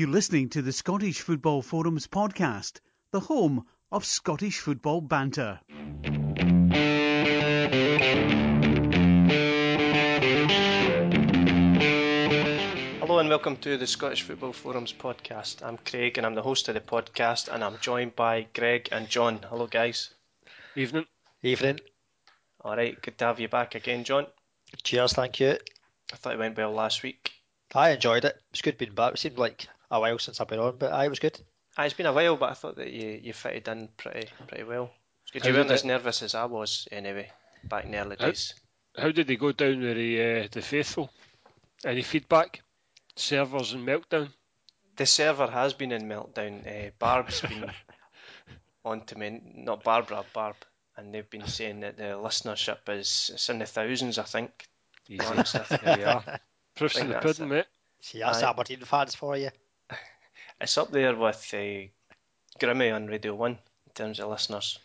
You're listening to the Scottish Football Forums podcast, the home of Scottish football banter. Hello and welcome to the Scottish Football Forums podcast. I'm Craig and I'm the host of the podcast, and I'm joined by Greg and John. Hello, guys. Evening. Evening. All right, good to have you back again, John. Cheers, thank you. I thought it went well last week. I enjoyed it. It was good being back. It seemed like a while since I've been on, but I was good. Ah, it's been a while, but I thought that you, you fitted in pretty pretty well. Good. You How weren't did as nervous as I was anyway back in the early How- days. How did they go down with the, uh, the faithful? Any feedback? Servers in meltdown? The server has been in meltdown. Uh, Barb's been on to me, not Barbara, Barb, and they've been saying that the listenership is it's in the thousands. I think. to be Easy. honest with you. Are. Proofs in the pudding, it. mate. See, that's Aye. Aberdeen fans for you. It's up there with uh, Grimmy on Radio 1 in terms of listeners.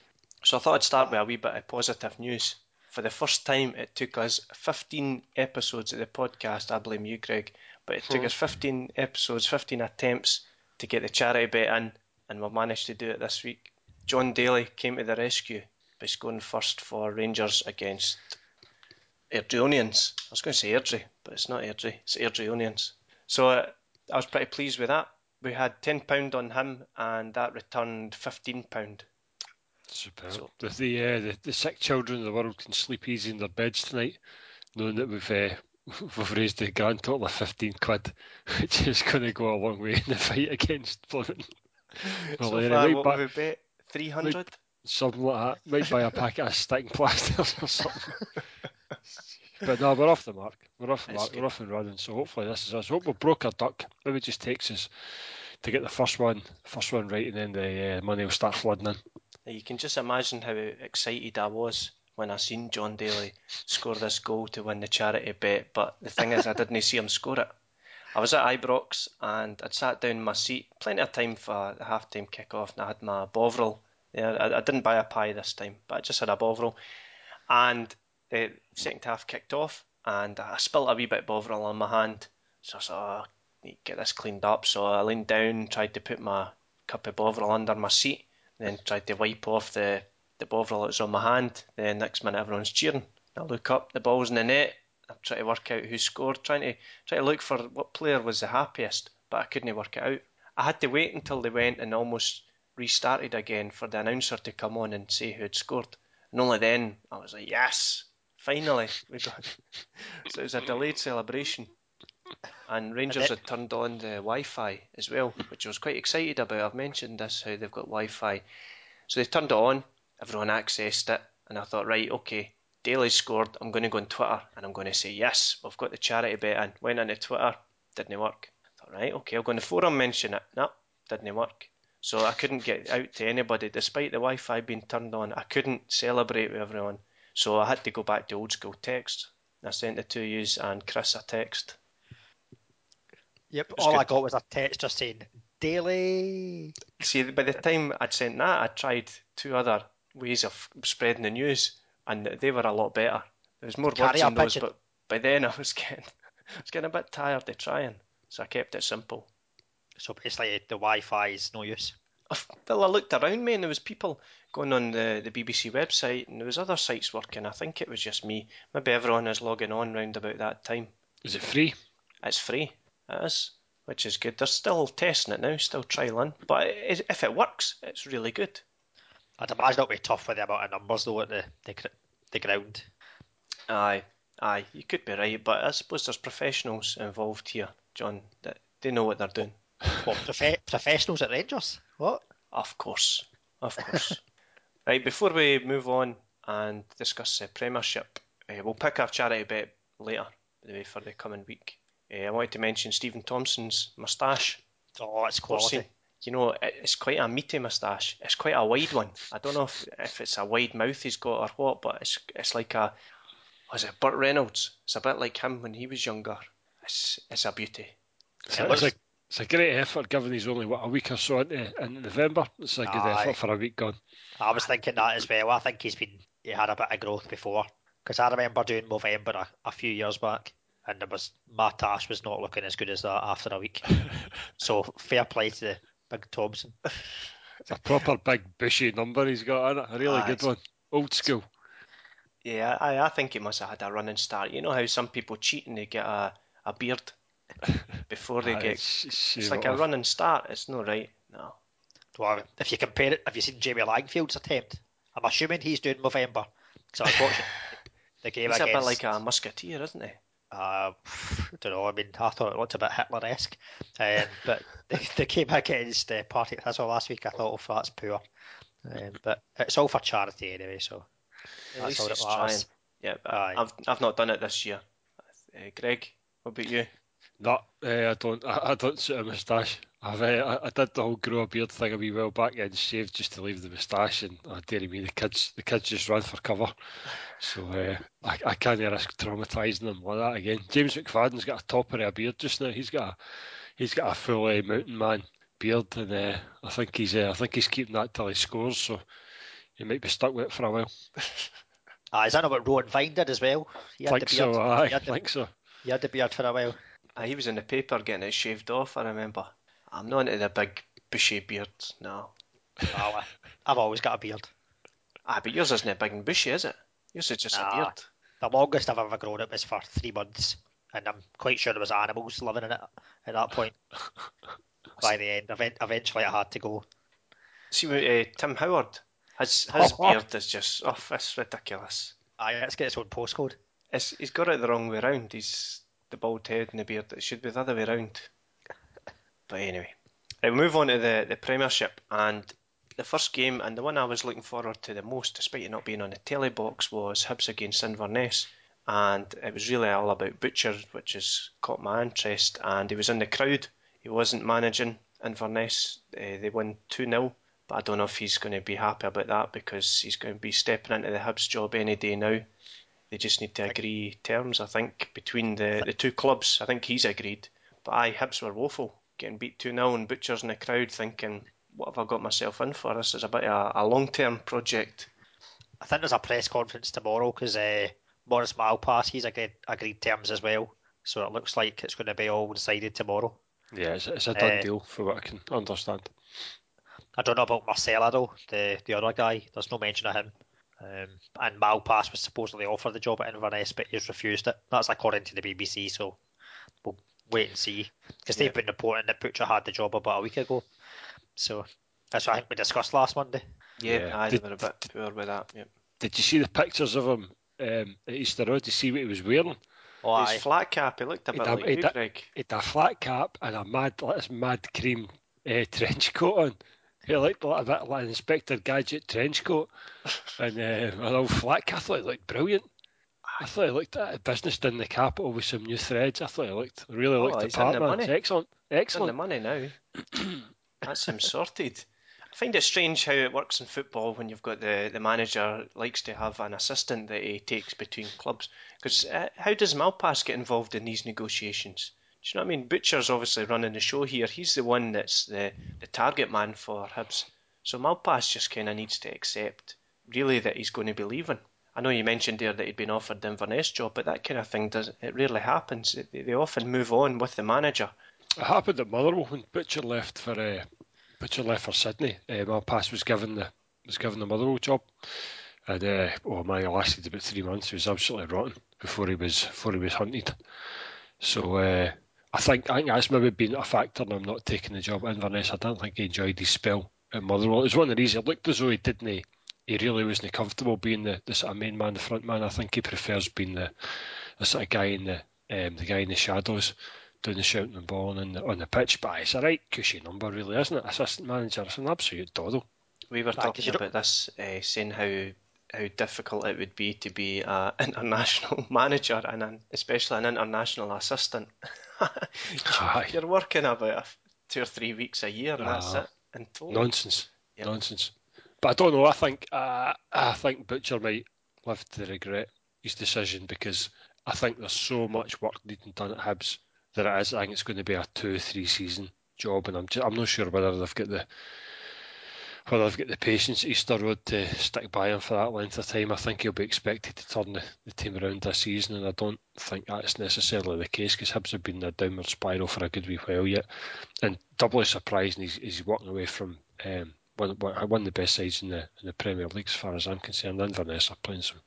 So I thought I'd start with a wee bit of positive news. For the first time, it took us 15 episodes of the podcast. I blame you, Greg, but it took Hmm. us 15 episodes, 15 attempts to get the charity bet in, and we've managed to do it this week. Jon Daly came to the rescue by scoring first for Rangers against Airdrieonians. I was going to say Airdrie, but it's not Airdrie, it's Airdrieonians. So uh, I was pretty pleased with that. We had £10 on him, and that returned £15. Superb. So- the, the, uh, the, the sick children of the world can sleep easy in their beds tonight, knowing that we've uh, we've raised the grand total of 15 quid, which is going to go a long way in the fight against Blunt. Well, so far, right what back- we bet? 300 Something like that. Might buy a packet of sticking plasters or something. but no, we're off the mark. We're off the That's mark. good. We're off and running. So hopefully this is us. Hope we broke our duck. Maybe it just takes us to get the first one, first one right, and then the uh, money will start flooding in. You can just imagine how excited I was when I seen Jon Daly score this goal to win the charity bet. But the thing is, I didn't see him score it. I was at Ibrox and I'd sat down in my seat, plenty of time for the half time kick off, and I had my Bovril. Yeah, I, I didn't buy a pie this time, but I just had a Bovril. And the second half kicked off, and I spilt a wee bit Bovril on my hand. So I oh, I need to get this cleaned up. So I leaned down, tried to put my cup of Bovril under my seat, then tried to wipe off the, the Bovril that was on my hand. Then next minute everyone's cheering. I look up, the ball's in the net. I'm trying to work out who scored, trying to try to look for what player was the happiest, but I couldn't work it out. I had to wait until they went and almost restarted again for the announcer to come on and say who had scored. And only then I was like, yes, finally we got. so it was a delayed celebration. And Rangers had turned on the Wi-Fi as well, which I was quite excited about. I've mentioned this how they've got Wi-Fi, so they turned it on. Everyone accessed it, and I thought, right, okay, Daly scored. I'm going to go on Twitter and I'm going to say yes. We've got the charity bet in. Went into Twitter, didn't work. Thought, right, okay, I'll go on the forum, mention it. No, didn't work. So I couldn't get out to anybody, despite the Wi-Fi being turned on. I couldn't celebrate with everyone, so I had to go back to old school text. I sent the two yous and Chris a text. Yep, It's all I got was a text just saying, Daily. See, by the time I'd sent that, I tried two other ways of spreading the news, and they were a lot better. There was more words in those, pigeon. but by then I was getting, I was getting a bit tired of trying, so I kept it simple. So basically, the Wi Fi is no use. Well, I looked around me, and there was people going on the, the BBC website, and there was other sites working. I think it was just me. Maybe everyone is logging on round about that time. Is it free? It's free. It is, which is good. They're still testing it now, still trialing, but it, if it works, it's really good. I'd imagine it'll be tough with the amount of numbers, though, at the, the, the ground. Aye, aye, you could be right, but I suppose there's professionals involved here, John, that they know what they're doing. What, profe- professionals at Rangers? What? Of course, of course. right, before we move on and discuss the Premiership, uh, we'll pick our charity bet later, by the way, for the coming week. Uh, I wanted to mention Stephen Thompson's moustache. Oh, it's quality. Horsey. You know, it's quite a meaty moustache. It's quite a wide one. I don't know if, if it's a wide mouth he's got or what, but it's it's like a was it Burt Reynolds? It's a bit like him when he was younger. It's it's a beauty. It's, It a, looks- it's, a, it's a great effort given he's only what, a week or so into, in November. It's a good Aye. effort for a week gone. I was thinking that as well. I think he's been he had a bit of growth before because I remember doing Movember a, a few years back. And there was Matt Ash was not looking as good as that after a week. so fair play to the Big Thompson. It's a proper big bushy number he's got in it. A really Ah, good one. Old school. Yeah, I, I think he must have had a running start. You know how some people cheat and they get a, a beard before they get. it's- It's shave like a off. running start. It's no right. No. Well, if you compare it, have you seen Jamie Langfield's attempt? I'm assuming he's doing November. So I was watching the game He's a bit like a musketeer, isn't he? Uh, I don't know. I mean, I thought it looked a bit Hitler-esque, um, but the, the game against uh, Partick Thistle last week, I thought, oh, that's poor. Um, but it's all for charity anyway, so At that's least all that he's matters. trying. Yeah. I've I've not done it this year. Uh, Greg, what about you? No, eh, I don't. I, I don't suit a moustache. I've, uh, I, I did the whole grow a beard thing a wee while back and shaved just to leave the moustache, and I oh, dearie me, the kids, the kids just ran for cover. So uh, I, I can't risk traumatising them like that again. James McFadden's got a topper of a beard just now. He's got a, he's got a full uh, mountain man beard, and uh, I think he's, uh, I think he's keeping that till he scores. So he might be stuck with it for a while. uh, is that not what Rowan Vine did as well? He had think the beard. so. Aye, he, had the, think so. he had the beard for a while. Uh, he was in the paper getting it shaved off. I remember. I'm not into the big bushy beard, No. Well, I've always got a beard. Ah, but yours isn't a big and bushy, is it? Yours is just Nah. a beard. The longest I've ever grown it was for three months, and I'm quite sure there was animals living in it at that point. By the end, eventually I had to go. See, uh, Tim Howard, his his beard is just oh, it's ridiculous. Aye, let's get his own postcode. It's, he's got it the wrong way round. He's the bald head and the beard. It should be the other way round. But anyway, right, we move on to the, the Premiership and the first game and the one I was looking forward to the most, despite it not being on the telly box, was Hibs against Inverness. And it was really all about Butcher, which has caught my interest. And he was in the crowd. He wasn't managing Inverness. Uh, they won 2 0. But I don't know if he's going to be happy about that because he's going to be stepping into the Hibs job any day now. They just need to agree terms, I think, between the, the two clubs. I think he's agreed. But aye, Hibs were woeful, getting beat 2 0 and Butcher's in the crowd thinking, what have I got myself in for? This is a bit of a, a long term project. I think there's a press conference tomorrow because uh, Maurice Malpas, he's agreed, agreed terms as well. So it looks like it's going to be all decided tomorrow. Yeah, it's, it's a done Uh, deal for what I can understand. I don't know about Marcella though, the the other guy. There's no mention of him. Um, and Malpas was supposedly offered the job at Inverness, but he's refused it. That's according to the BBC. So we'll wait and see because they've been reporting that Butcher had the job about a week ago. So that's what I think we discussed last Monday. Yeah, Yeah. aye, Did- they were a bit poor with that. Yep. Did you see the pictures of him um, at Easter Road? Did you see what he was wearing? Oh, His aye. flat cap, he looked a He bit like he you, Greg. He had a flat cap and a mad, like this mad cream uh, trench coat on. He looked like a bit like an Inspector Gadget trench coat and uh, an old flat cap. I thought he looked brilliant. I thought he looked at a business down the capital with some new threads. I thought he looked really Oh, looked he's the part, man. It's excellent, He's the money now. That's him sorted. I find it strange how it works in football when you've got the, the manager likes to have an assistant that he takes between clubs. Because uh, how does Malpas get involved in these negotiations? Do you know what I mean? Butcher's obviously running the show here. He's the one that's the, the target man for Hibs. So Malpas just kind of needs to accept, really, that he's going to be leaving. I know you mentioned there that he'd been offered the Inverness job, but that kind of thing does it rarely happens. They, they often move on with the manager. It happened at Motherwell when Butcher left for uh, Butcher left for Sydney. Uh, Malpas was given the was given the Motherwell job, and uh, oh my, it lasted about three months. He was absolutely rotten before he was before he was hunted. So uh, I think I think that's maybe been a factor in him not taking the job at Inverness. I don't think he enjoyed his spell at Motherwell. It was one of the reasons it looked as though he didn't. He really wasn't comfortable being the, the sort of main man, the front man. I think he prefers being the, the sort of guy in the um, the guy in the shadows doing the shouting and balling on the, on the pitch. But it's a right cushy number, really, isn't it? Assistant manager, it's an absolute doddle. We were talking you don't- about this, uh, saying how how difficult it would be to be an international manager and an, especially an international assistant. You're working about two or three weeks a year, and that's Ah. it. In total. Nonsense, Yep. nonsense. But I don't know. I think uh, I think Butcher might live to regret his decision because I think there's so much work needing done at Hibs that it is. I think it's going to be a two, three season job, and I'm just, I'm not sure whether they've got the whether I've got the patience at Easter Road to stick by him for that length of time. I think he'll be expected to turn the, the team around this season, and I don't think that's necessarily the case because Hibs have been in a downward spiral for a good wee while yet. And doubly surprising he's, he's walking away from um, one, one of the best sides in the in the Premier League as far as I'm concerned. Inverness are playing some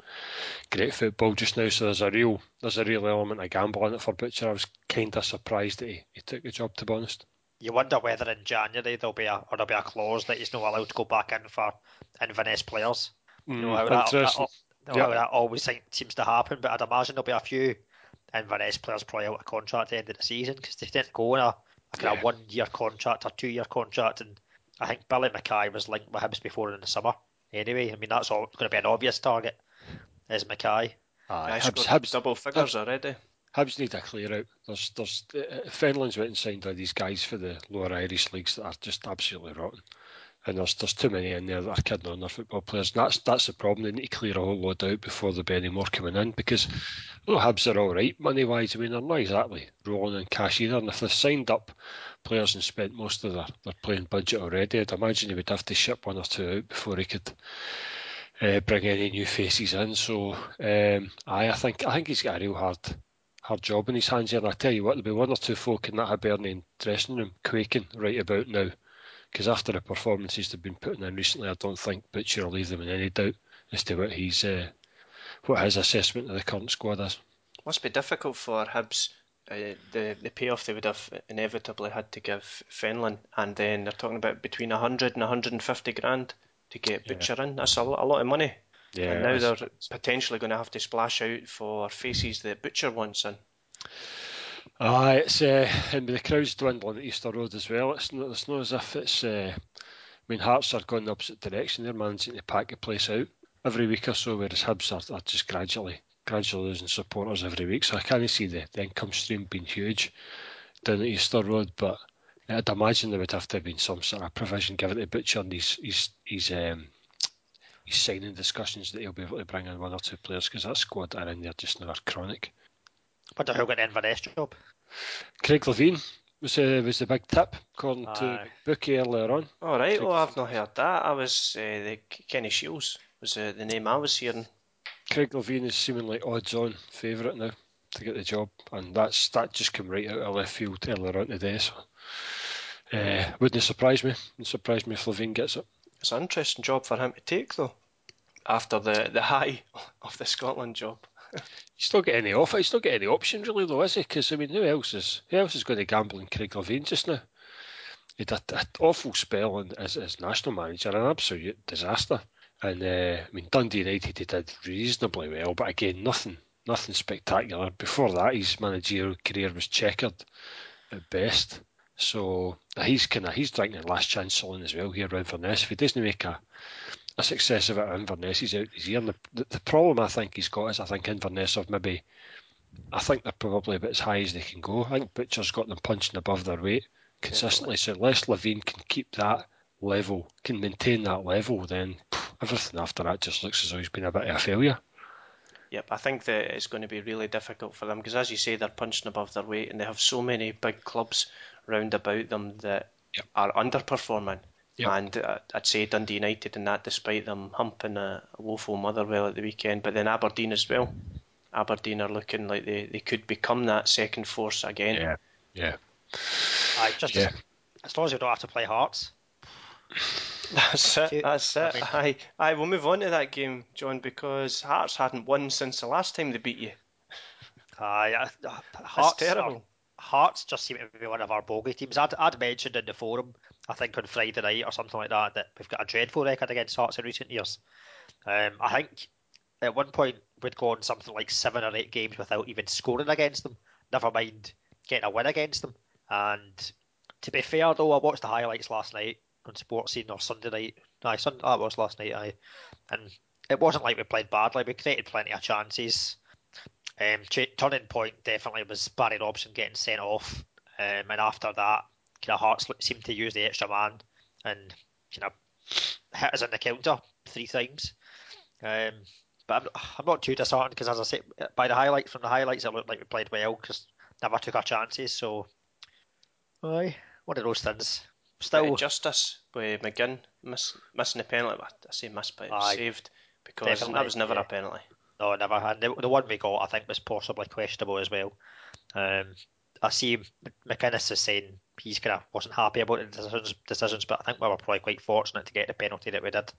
great football just now, so there's a real there's a real element of gamble in it for Butcher. I was kind of surprised that he, he took the job, to be honest. You wonder whether in January there'll be a or there'll be a clause that he's not allowed to go back in for Inverness players. Mm, you know how that, that, that, yep. that always seems to happen, but I'd imagine there'll be a few Inverness players probably out of contract at the end of the season because they didn't go on a, kind yeah. of one year contract or two year contract and I think Billy McKay was linked with Hibs before in the summer. Anyway, I mean that's all going to be an obvious target. Is McKay? Aye, Hibs, Hibs, double figures Hibs, already. Hibs need a clear out. There's, there's uh, Fenlon's went and signed all these guys for the lower Irish leagues that are just absolutely rotten and there's there's too many in there that are kidding on their football players. And that's that's the problem. They need to clear a whole load out before there'll be any more coming in because well, Hibs are all right money wise. I mean they're not exactly rolling in cash either. And if they've signed up players and spent most of their, their playing budget already, I'd imagine they would have to ship one or two out before he could uh, bring any new faces in. So um, I I think I think he's got a real hard hard job in his hands here. And I tell you what, there'll be one or two folk in that Hibernian dressing room quaking right about now because after the performances they've been putting in recently, I don't think Butcher will leave them in any doubt as to what he's uh, what his assessment of the current squad is. Must be difficult for Hibs. Uh, the the payoff they would have inevitably had to give Fenlon, and then they're talking about between 100 and 150 grand to get Butcher yeah. in. That's a lot, a lot of money. Yeah, and now they're potentially going to have to splash out for faces that Butcher wants in. Aye, it's uh, and with the crowds dwindling at Easter Road as well. It's not, it's not as if it's. Uh, I mean, Hearts are going the opposite direction. They're managing to pack the place out every week or so, whereas Hibs are, are just gradually, gradually losing supporters every week. So I can't see the, the income stream being huge down at Easter Road, but I'd imagine there would have to have been some sort of provision given to Butcher and his his his, um, his signing discussions that he'll be able to bring in one or two players because that squad are in there just now are chronic. I wonder who got the Inverness job. Craig Levein was uh, was the big tip according Aye. to Bookie earlier on. All right, well I've not heard that. I was uh, the Kenny Shiels was uh, the name I was hearing. Craig Levein is seemingly odds-on favourite now to get the job, and that's that just came right out of left field earlier on today. So uh, wouldn't surprise me. Wouldn't surprise me if Levein gets it. It's an interesting job for him to take though. After the the high of the Scotland job. He's not get any offer. He's not get any option really, though, is he? Because I mean, who else is who else is going to gamble in Craig Levein just now? He had an awful spell as, as national manager, an absolute disaster. And uh, I mean, Dundee United he did reasonably well, but again, nothing nothing spectacular. Before that, his managerial career was checkered at best. So he's kind of he's drinking last chance selling as well here around Inverness. If he doesn't make a a success of Inverness. He's out this year. The, the, the, problem I think he's got is I think Inverness have maybe, I think they're probably about as high as they can go. I think Butcher's got them punching above their weight consistently. So unless Levein can keep that level, can maintain that level, then everything after that just looks as though he's been a bit of a failure. Yep, I think that it's going to be really difficult for them because, as you say, they're punching above their weight and they have so many big clubs round about them that yep. are underperforming. Yep. And uh, I'd say Dundee United in that, despite them humping a, a woeful Motherwell at the weekend, but then Aberdeen as well. Aberdeen are looking like they, they could become that second force again. Yeah, yeah. I just yeah. as long as you don't have to play Hearts. That's it. That's it. I mean, aye, aye. We'll move on to that game, John, because Hearts hadn't won since the last time they beat you. Aye, uh, Hearts terrible. Are, Hearts just seem to be one of our bogey teams. I'd, I'd mentioned in the forum I think on Friday night or something like that, that we've got a dreadful record against Hearts in recent years. Um, I think at one point we'd gone something like seven or eight games without even scoring against them. Never mind getting a win against them. And to be fair, though, I watched the highlights last night on Sportscene or Sunday night. No, Sunday, that was last night. I and it wasn't like we played badly. We created plenty of chances. Um, turning point definitely was Barry Robson getting sent off, um, and after that, kind of Hearts seemed to use the extra man and kind of hit us in the counter three times. Um, but I'm, I'm not too disheartened because, as I said, by the highlights from the highlights, it looked like we played well because never took our chances. So, aye, one of those things. still, justice with McGinn miss, missing a penalty. I say missed, but Aye. saved because that was never yeah. a penalty. no, never. And the, the one we got, I think, was possibly questionable as well. Um, I see McInnes is saying he's kind of wasn't happy about the decisions, decisions, but I think we were probably quite fortunate to get the penalty that we did.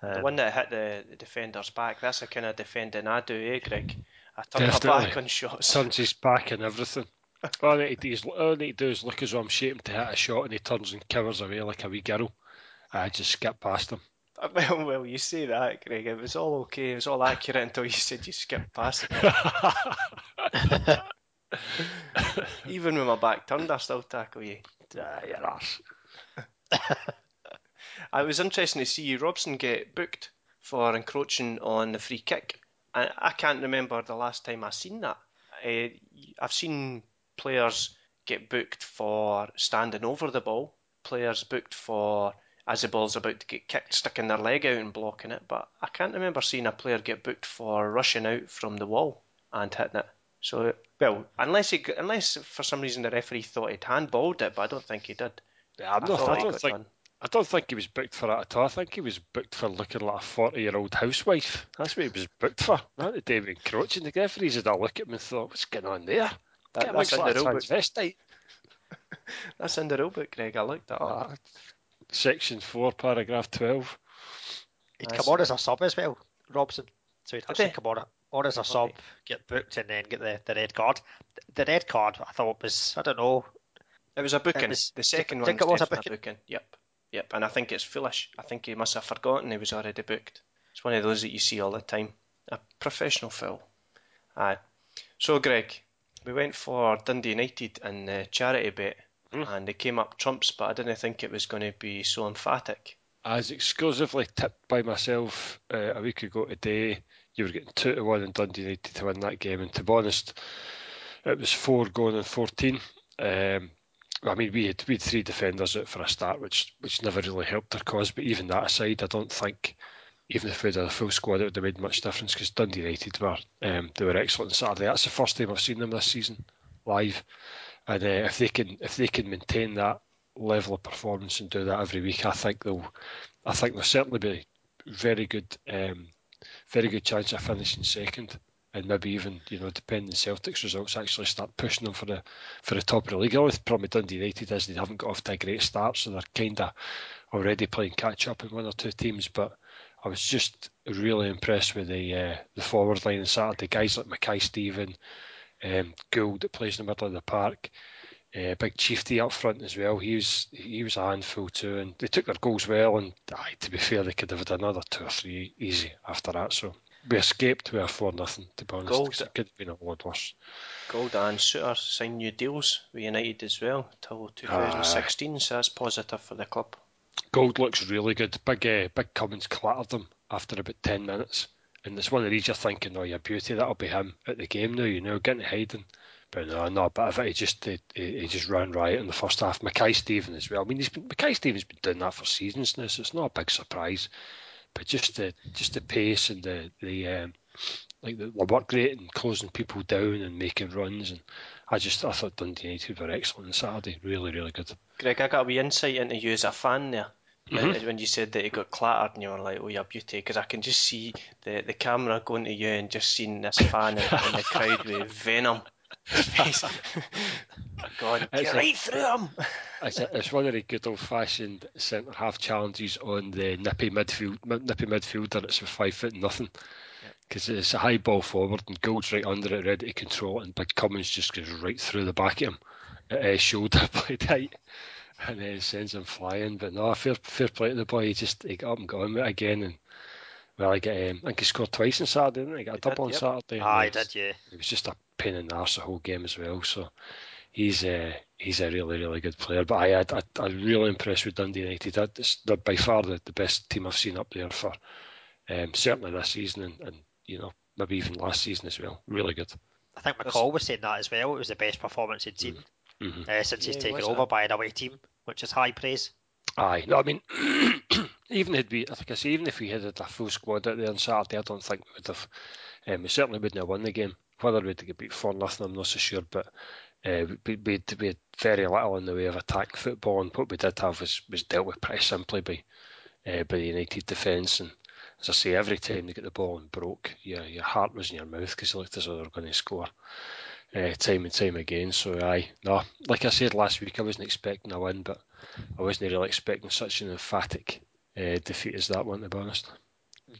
The Um, one that hit the, the defender's back, that's the kind of defending I do, eh, Greg? I turn my Definitely. back on shots. Turns his back and everything. All I need to do is, all I need to do is look as though I'm shaping to hit a shot and he turns and covers away like a wee girl. I just skip past him. Well, well, you say that, Greg. It was all okay. It was all accurate until you said you skipped past it. Even with my back turned, I still tackle you. Ah, your arse. I was interesting to see Robson get booked for encroaching on the free kick. I, I can't remember the last time I seen that. Uh, I've seen players get booked for standing over the ball, players booked for as the ball's about to get kicked, sticking their leg out and blocking it. But I can't remember seeing a player get booked for rushing out from the wall and hitting it. So, well, unless he, unless for some reason the referee thought he'd handballed it, but I don't think he did. Yeah, I'm not, thought I don't think done. I don't think he was booked for that at all. I think he was booked for looking like a 40 year old housewife. That's what he was booked for. Not the David encroaching. The referees had a look at him and thought, what's going on there? That- Get that's looks in like the a rule book. That's in the rule book, Greg. I looked that up. Ah, section 4, paragraph 12. He'd Nice. come on as a sub as well, Robson. So he'd Did actually he? come on, on as a sub, get booked, and then get the, the red card. The red card, I thought was, I don't know, It was a booking. was- the second I one think it was a definitely booking. Yep, yep. And I think it's foolish. I think he must have forgotten he was already booked. It's one of those that you see all the time. A professional foul. Aye. So, Greg, we went for Dundee United in the charity bet, Hmm. and they came up trumps, but I didn't think it was going to be so emphatic. As exclusively tipped by myself uh, a week ago today, you were getting 2 to 1 in Dundee United to win that game. And to be honest, it was 4 going and 14. Um, I mean, we had, we had three defenders out for a start, which which never really helped our cause. But even that aside, I don't think, even if we had a full squad, it would have made much difference because Dundee United were um, they were excellent on Saturday. That's the first time I've seen them this season live, and uh, if they can if they can maintain that level of performance and do that every week, I think they'll I think they'll certainly be very good um, very good chance of finishing second. And maybe even, you know, depending on Celtic's results, actually start pushing them for the for the top of the league. The only problem with Dundee United is they haven't got off to a great start, so they're kind of already playing catch up in one or two teams. But I was just really impressed with the uh, the forward line on Saturday. Guys like Mackay-Steven, um, Gauld that plays in the middle of the park, uh, Big Ciftci up front as well. He was he was a handful too, and they took their goals well. And aye, to be fair, they could have had another two or three easy after that. So we escaped with a four nothing. To be honest, Gauld. it could have been a lot worse. Gauld and Souttar signed new deals with United as well till 2016, so that's positive for the club. Gauld looks really good. Big uh, Big Cummins clattered them after about ten minutes, and it's one of these you're thinking, "Oh, your beauty, that'll be him at the game now." You know, getting hiding. But no, no, but if it, he just he, he just ran riot in the first half. Mackay-Steven as well. I mean, he's been, Mackay-Steven's been doing that for seasons now, so it's not a big surprise. But just the just the pace and the the um, like the, the work rate and closing people down and making runs, and I just I thought Dundee United were excellent on Saturday. Really, really good. Greg, I got a wee insight into you as a fan there. Mhm. Uh, When you said that he got clattered and you were like, oh, your beauty, because I can just see the, the camera going to you and just seeing this fan in, in the crowd with venom. Going, It's get a- right through him. It's, a, it's one of the good old fashioned centre half challenges on the nippy midfield mi- nippy midfielder. It's with five foot nothing because it's a high ball forward and goes right under it, ready to control, it, and Big Cummins just goes right through the back of him, at his shoulder played tight, and then sends him flying. But no, fair fair play to the boy. He just he got up and got on with it again, and well, I get um, I think he scored twice on Saturday, didn't he? He got a He double did, on yep. Saturday. and I he did, yeah. he was just a pain in the arse the whole game as well. So he's uh, he's a really really good player. But I I I I'm really impressed with Dundee United. That- They're by far the, the best team I've seen up there for um, certainly this season and, and you know maybe even last season as well. Really good. I think McCall was saying that as well. It was the best performance he'd seen hmm uh, since he's Yeah, he taken over uh, by an away team, which is high praise. Aye, no, I mean, even had we, like I say, even if we had a full squad out there on Saturday, I don't think we would have. Um, we certainly wouldn't have won the game. Whether we'd get beat four nothing, I'm not so sure. But Uh, we, we, had very little in the way of attacking football, and what we did have was, was dealt with pretty simply by uh, by the United defence. And as I say, every time they get the ball and broke, your your heart was in your mouth because it looked as though they were going to score uh, time and time again. So aye, no, like I said last week, I wasn't expecting a win, but I wasn't really expecting such an emphatic uh, defeat as that one, to be honest.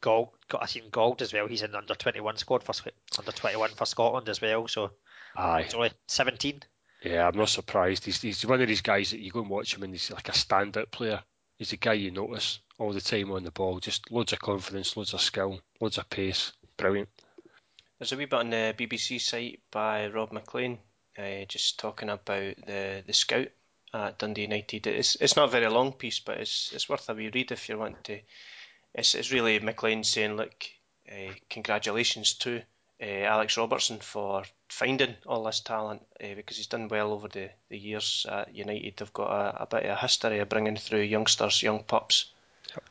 Gauld, got I seen Gauld as well. He's in the under twenty one squad for under twenty one for Scotland as well. So aye, he's only seventeen. Yeah, I'm not surprised. He's he's one of these guys that you go and watch him and he's like a standout player. He's a guy you notice all the time on the ball. Just loads of confidence, loads of skill, loads of pace. Brilliant. There's a wee bit on the BBC site by Rob McLean, uh, just talking about the the scout at Dundee United. It's it's not a very long piece, but it's it's worth a wee read if you want to it's, it's really McLean saying, look, uh, congratulations to uh, Alex Robertson for finding all this talent uh, because he's done well over the, the years at United. They've got a, a bit of a history of bringing through youngsters, young pups,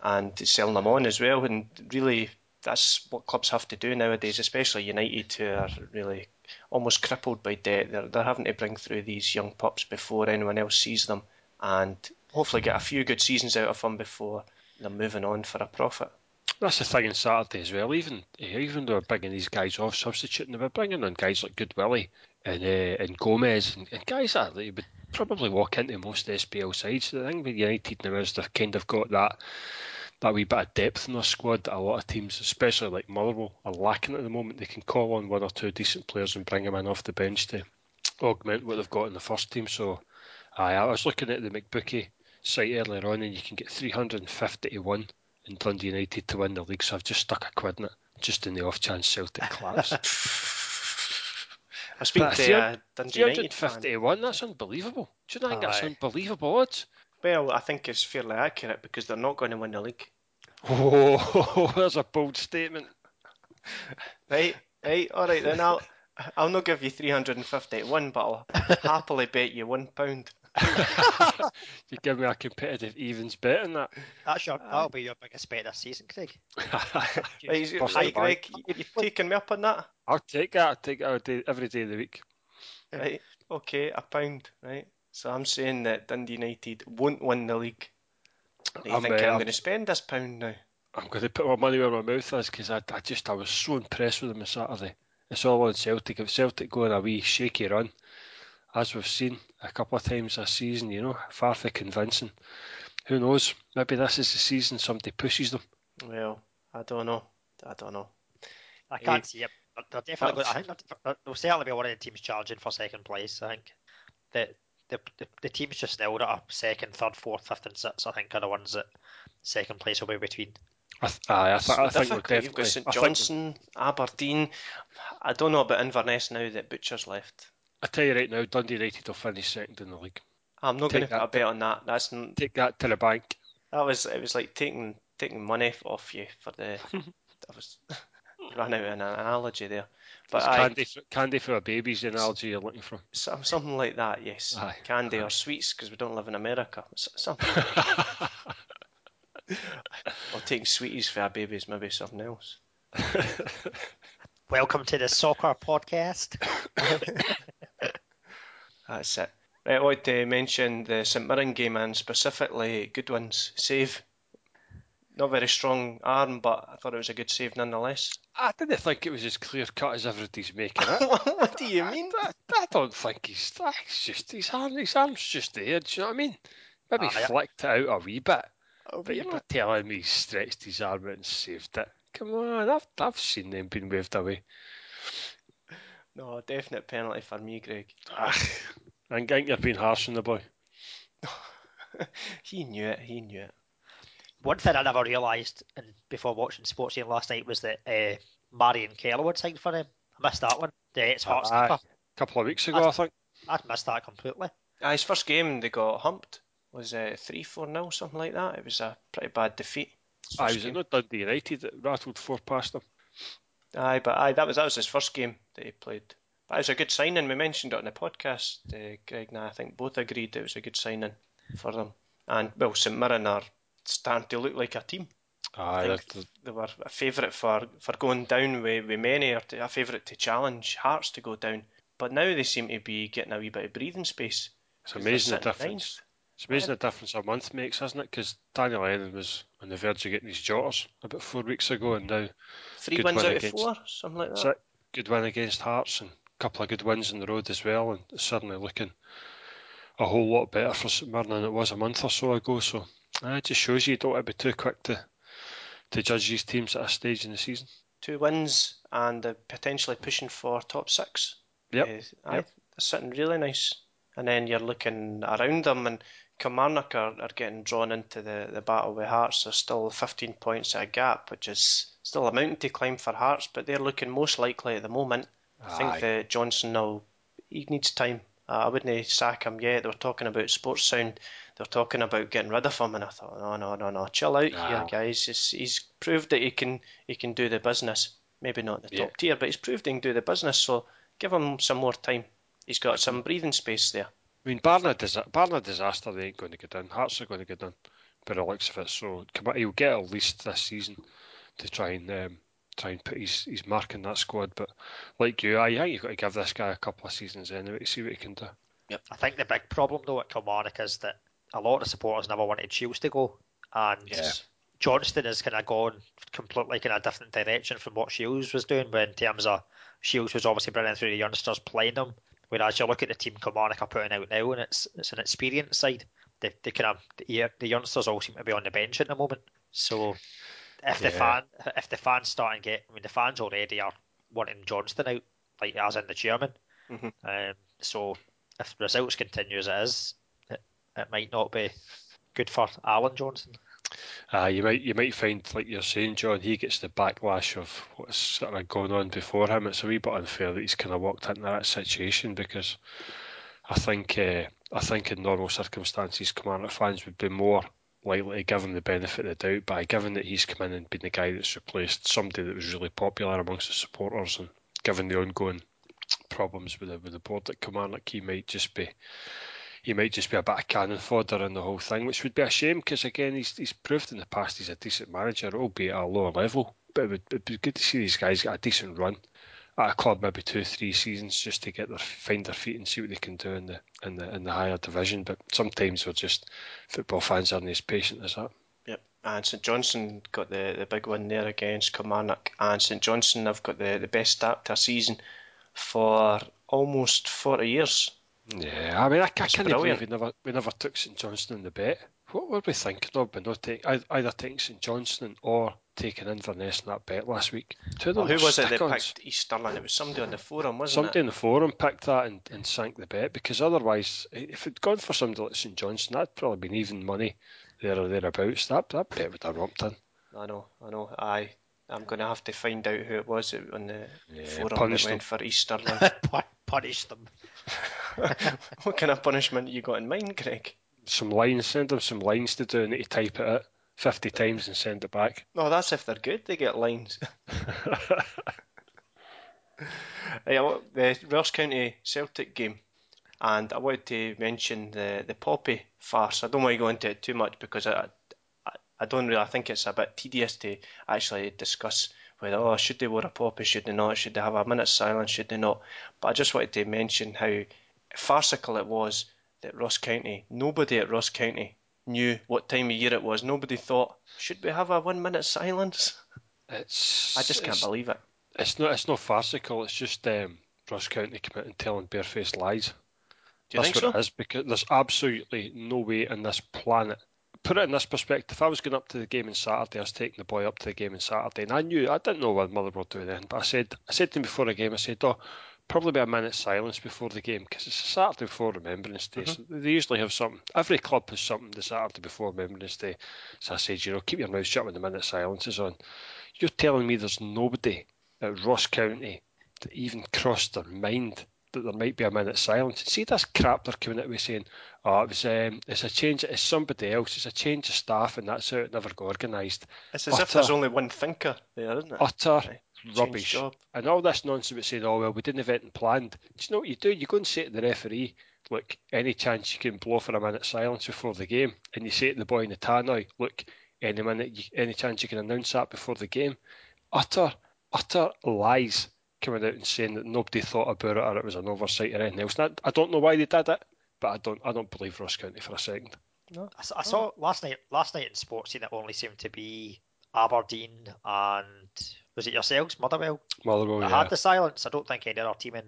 and selling them on as well. And really, that's what clubs have to do nowadays, especially United, who are really almost crippled by debt. They're, they're having to bring through these young pups before anyone else sees them and hopefully get a few good seasons out of them before they're moving on for a profit. That's the thing on Saturday as well. Even even though they're bringing these guys off, substituting, they were bringing on guys like Goodwillie and uh, and Gomis and, and guys that they would probably walk into most SPL sides. The thing with United now is they've kind of got that that wee bit of depth in their squad that a lot of teams, especially like Motherwell, are lacking at the moment. They can call on one or two decent players and bring them in off the bench to augment what they've got in the first team. So, aye, I was looking at the McBookie site earlier on, and you can get 350 to 1 in Dundee United to win the league. So I've just stuck a quid in it, just in the off chance Celtic collapse. I speak to uh, Dundee United. 350 to 1, that's unbelievable. Do you think that's unbelievable odds? Well, I think it's fairly accurate because they're not going to win the league. Oh, that's a bold statement. right, right, all right then. I'll I'll not give you 350 to 1, but I'll happily bet you one pound. you give me a competitive evens bet on that. That's your, that'll be your biggest bet this season, Craig. right, right, Greg, you taking me up on that? I'll take that. I'll take it every day of the week. Right, okay, a pound, right? So I'm saying that Dundee United won't win the league. Do you I'm, think uh, I'm, going to spend this pound now? I'm going to put my money where my mouth is because I, I just I was so impressed with them on Saturday. It's all on Celtic. If Celtic go on a wee shaky run, as we've seen a couple of times this season, you know, far from convincing. Who knows? Maybe this is the season somebody pushes them. Well, I don't know. I don't know. I can't see it. They're definitely. Going, I think they'll certainly be one of the teams challenging for second place. I think that the, the, the teams just now that are second, third, fourth, fifth, and sixth, I think, are the ones that second place will be between. I, th- I, I, th- I think we're definitely. You've got St Johnstone, Aberdeen. I don't know about Inverness now that Butcher's left. I tell you right now, Dundee United will finish second in the league. I'm not going to put a bet on that. That's n- take that to the bank. That was it. Was like taking taking money off you for the. I was ran out of an analogy there. But candy, for, candy for a baby's the analogy you're looking for. Something like that, yes. Aye. Candy Aye. or sweets because we don't live in America. Something. or taking sweeties for our babies, maybe something else. Welcome to the soccer podcast. That's it. Right, I want to mention the St Mirren game and specifically Goodwin's save. Not very strong arm, but I thought it was a good save nonetheless. I didn't think it was as clear cut as everybody's making it. what do you mean? I, I, don't think he's. Just his arm. His arm's just there. Do you know what I mean? Maybe ah, flicked it out a wee bit. A but you're bit. not telling me he stretched his arm out and saved it. Come on, I've I've seen them being waved away. No, definite penalty for me, Greg. I think you've been harsh on the boy. he knew it. He knew it. One thing I never realised and before watching Sportscene last night was that uh, Marion Kellerwood signed for him. I missed that one. The it's Hearts uh, A couple of weeks ago, I'd, I think. I'd missed that completely. Uh, his first game, they got humped. Was uh, three four nil something like that. It was a pretty bad defeat. I was not Dundee United that rattled four past them. Aye, but aye, that was that was his first game that he played. But it was a good signing. We mentioned it on the podcast. Uh, Greg and I, I think both agreed it was a good signing for them. And well, St Mirren are starting to look like a team. Aye, I think they were a favourite for, for going down with, with many, or to, a favourite to challenge Hearts to go down. But now they seem to be getting a wee bit of breathing space. It's amazing the difference. It's amazing the difference a month makes, isn't it? Because Daniel Lennon was on the verge of getting his jotters about four weeks ago, and now Three wins win out of four, something like that. Good win against Hearts and a couple of good wins in the road as well, and it's certainly looking a whole lot better for St Mirren than it was a month or so ago. So it just shows you you don't want to be too quick to to judge these teams at a stage in the season. Two wins and uh, potentially pushing for top six. Yep. Uh, Yep. sitting really nice. And then you're looking around them, and Kilmarnock are, are getting drawn into the, the battle with Hearts. They're still 15 points at a gap, which is still a mountain to climb for Hearts, but they're looking most likely at the moment. I think that Johnston will, he needs time. Uh, I wouldn't sack him yet. They were talking about Sportsound. They were talking about getting rid of him, and I thought, no, no, no, no, chill out here, guys. He's, he's proved that he can he can do the business. Maybe not the Yeah. top tier, but he's proved he can do the business. So give him some more time. He's got some breathing space there. I mean, barring a, disa- barring a disaster, they ain't going to get in. Hearts are going to get in, by the looks of it. So he'll get at least this season to try and um, try and put his, his mark in that squad. But like you, I think you've got to give this guy a couple of seasons anyway to see what he can do. I think the big problem though at Kilmarnock is that a lot of the supporters never wanted Shiels to go, and Yeah. Johnston has kind of gone completely in a different direction from what Shiels was doing. But in terms of Shiels was obviously bringing through the youngsters, playing them. Whereas you look at the team Kilmarnock are putting out now, and it's it's an experienced side. They, they kind of the, the youngsters all seem to be on the bench at the moment. So if the Yeah. fan if the fans start and get, I mean the fans already are wanting Johnston out, like as in the chairman. Mhm. Um, so if results continue as it is, it, it might not be good for Allan Johnston. Uh, you might you might find, like you're saying, John, he gets the backlash of what's sort of gone on before him. It's a wee bit unfair that he's kind of walked into that situation because I think uh, I think in normal circumstances, Kilmarnock fans would be more to give him the benefit of the doubt. But given that he's come in and been the guy that's replaced somebody that was really popular amongst the supporters, and given the ongoing problems with the with the board at Kilmarnock, he might just be he might just be a bit of cannon fodder in the whole thing, which would be a shame because again he's he's proved in the past he's a decent manager, albeit at a lower level. But it would it'd be good to see these guys get a decent run at a club, maybe two three seasons, just to get their find their feet and see what they can do in the in the in the higher division. But sometimes we're just football fans aren't as patient as that. Yep. And St Johnstone got the, the big win there against Kilmarnock, and St Johnstone have got the, the best start to a season for almost 40 years. Yeah, I mean, I, I can't believe we never we never took St Johnstone in the bet. What were we thinking of by not take, either taking St Johnstone or taking Inverness in that bet last week? Two of them Well, who was it that stick-ons. picked East Stirling? It was somebody on the forum, wasn't it? Somebody it? in the forum picked that and, and sank the bet because otherwise, if it'd gone for somebody like St Johnstone, that'd probably been even money there or thereabouts. That that bet would have romped in. I know, I know. Aye. I'm going to have to find out who it was on the Yeah, forum that punish went for East Stirling. Punish them. what kind of punishment you got in mind, Greg? Some lines, send them some lines to do, and they type it out fifty times and send it back. No, that's if they're good. They get lines. Yeah, the Ross County Celtic game, and I wanted to mention the the Poppy farce. I don't want to go into it too much because I, I, I don't really. I think it's a bit tedious to actually discuss whether oh should they wear a poppy, should they not, should they have a minute's silence, should they not. But I just wanted to mention how farcical it was that Ross County, nobody at Ross County knew what time of year it was. Nobody thought should we have a one minute silence. It's I just can't believe it. It's not. It's not farcical. It's just um, Ross County committing telling barefaced lies. Do you That's think what so? it is because there's absolutely no way in this planet. Put it in this perspective. If I was going up to the game on Saturday, I was taking the boy up to the game on Saturday, and I knew I didn't know what Motherwell were doing then. But I said, I said to him before the game, I said, "Oh, probably be a minute's silence before the game because it's a Saturday before Remembrance Day. So they usually have something. Every club has something the Saturday before Remembrance Day. So I said, you know, keep your mouth shut when the minute silence is on. You're telling me there's nobody at Ross County that even crossed their mind that there might be a minute's silence. See this crap they're coming out with saying, oh, it was um, it's a change, it's somebody else, it's a change of staff, and that's how it never got organised. It's as if there's only one thinker there, isn't it? Utter rubbish. job. And all this nonsense about saying, oh, well, we didn't have it planned. Do you know what you do? You go and say to the referee, look, any chance you can blow for a minute's silence before the game, and you say to the boy in the tannoy, look, any minute, you, any chance you can announce that before the game. Utter, utter lies. coming out and saying that nobody thought about it or it was an oversight or anything else. I, I don't know why they did it, but I don't I don't believe Ross County for a second. No. I, I saw last night last night in Sportscene it only seemed to be Aberdeen and was it yourselves, Motherwell? Motherwell, that yeah. had the silence. I don't think any other team in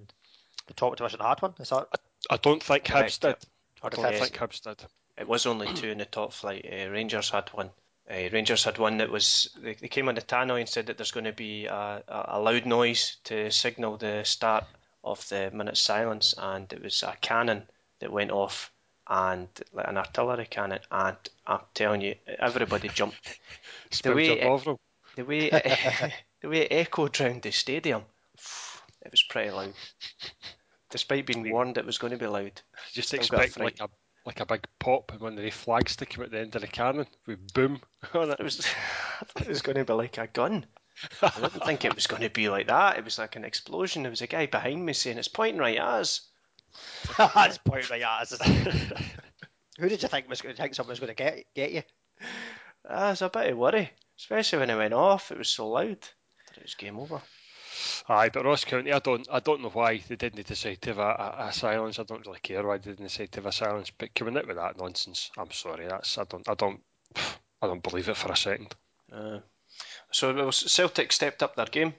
the top division had one. Is that? I, I don't think Hibs did. I don't Yes. think Hibs did. It was only two in the top flight. Uh, Rangers had one. Uh, Rangers had one that was they, they came on the tannoy and said that there's going to be a, a, a loud noise to signal the start of the minute silence, and it was a cannon that went off and like an artillery cannon, and I'm telling you, everybody jumped. Spilled way it- The way it, the way it echoed round the stadium, it was pretty loud. Despite being warned it was going to be loud. Just got a expect like a like a big pop and one of the flags come at the end of the cannon with boom on It it. was, I thought it was going to be like a gun. I didn't think it was going to be like that. It was like an explosion. There was a guy behind me saying, "It's pointing right at us." That's point right at us. Who did you think was going to think someone was going to get get you? Ah, it's a bit of worry, especially when it went off. It was so loud. I thought it was game over. Aye, but Ross County, I don't, I don't know why they didn't decide to have a, a, a silence. I don't really care why they didn't decide to have a silence. But coming out with that nonsense, I'm sorry. That's I don't, I don't, I don't believe it for a second. Uh, so it was Celtic stepped up their game.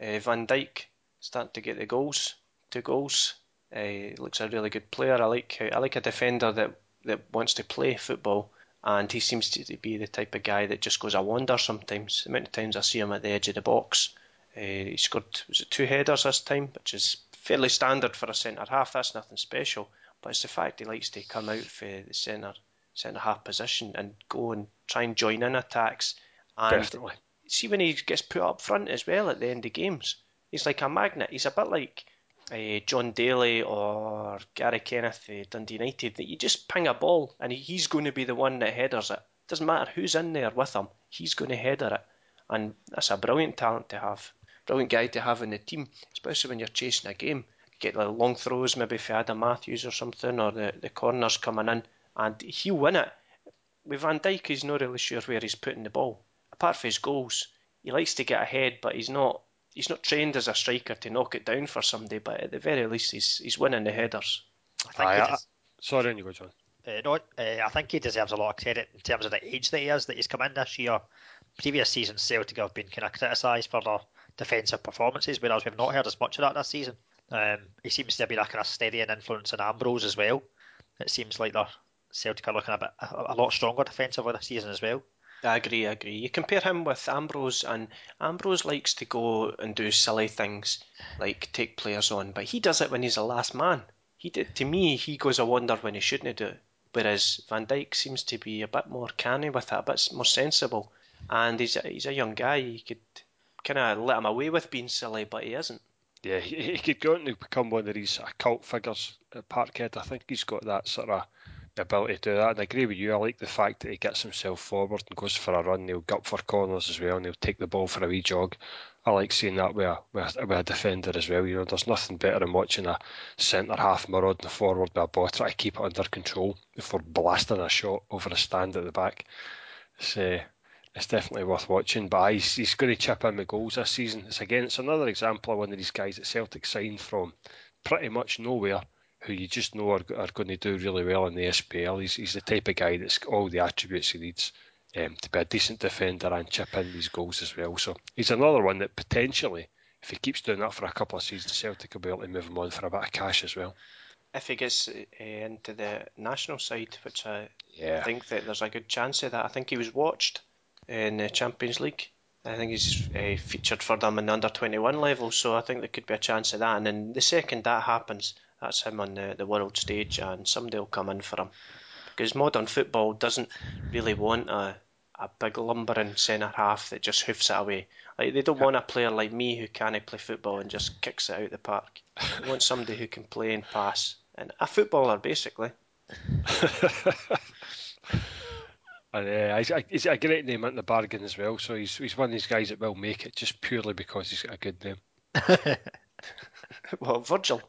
Uh, Van Dijk starting to get the goals, two goals. Uh, looks a really good player. I like I like a defender that that wants to play football, and he seems to be the type of guy that just goes a wander sometimes. The amount of times I see him at the edge of the box, uh, he scored was it two headers this time, which is fairly standard for a centre half. That's nothing special, but it's the fact he likes to come out for the centre centre half position and go and try and join in attacks. And Definitely. see when he gets put up front as well at the end of games, he's like a magnet. He's a bit like uh, Jon Daly or Gary Kenneth, uh, Dundee United. That you just ping a ball and he's going to be the one that headers it. Doesn't matter who's in there with him, he's going to header it, and that's a brilliant talent to have. Brilliant guy to have in the team, especially when you're chasing a game. Get the long throws, maybe Adam Matthews or something, or the, the corners coming in, and he'll win it. With Van Dijk, he's not really sure where he's putting the ball. Apart from his goals, he likes to get ahead, but he's not he's not trained as a striker to knock it down for somebody. But at the very least, he's he's winning the headers. I think Aye, he I- des- Sorry, on you go, John. uh, no, uh, I think he deserves a lot of credit in terms of the age that he is that he's come in this year. Previous seasons, Celtic have been kind of criticised for their defensive performances, whereas we've not heard as much of that this season. Um, he seems to be a kind of steadying influence in Ambrose as well. It seems like they're Celtic are looking a bit a, a lot stronger defensively this season as well. I agree, I agree. You compare him with Ambrose, and Ambrose likes to go and do silly things like take players on, but he does it when he's the last man. He did, to me, he goes a wonder when he shouldn't do it. Whereas Van Dijk seems to be a bit more canny with it, a bit more sensible, and he's a, he's a young guy. You could kind of let him away with being silly, but he isn't. Yeah, he, he could go on to become one of these cult figures at Parkhead. I think he's got that sort of ability to do that. And I agree with you. I like the fact that he gets himself forward and goes for a run. He'll gut for corners as well, and he'll take the ball for a wee jog. I like seeing that with a, with a, with a defender as well. You know, there's nothing better than watching a centre half marauding forward with a ball, try to keep it under control before blasting a shot over a stand at the back. It's, uh, it's definitely worth watching. But he's, he's going to chip in the goals this season. It's again, it's another example of one of these guys that Celtic signed from pretty much nowhere, who you just know are, are going to do really well in the SPL. He's, he's the type of guy that's got all the attributes he needs um, to be a decent defender and chip in these goals as well. So he's another one that potentially, if he keeps doing that for a couple of seasons, Celtic will be able to move him on for a bit of cash as well. If he gets uh, into the national side, which I Yeah. think that there's a good chance of that. I think he was watched in the Champions League. I think he's uh, featured for them in the under 21 level, so I think there could be a chance of that. And then the second that happens, that's him on the, the world stage, and somebody will come in for him. Because modern football doesn't really want a, a big lumbering centre half that just hoofs it away. Like they don't want a player like me who can't play football and just kicks it out the park. They want somebody who can play and pass, and a footballer basically. And uh, he's, a- he's a great name in the bargain as well. So he's he's one of these guys that will make it just purely because he's got a good name. Well, Virgil.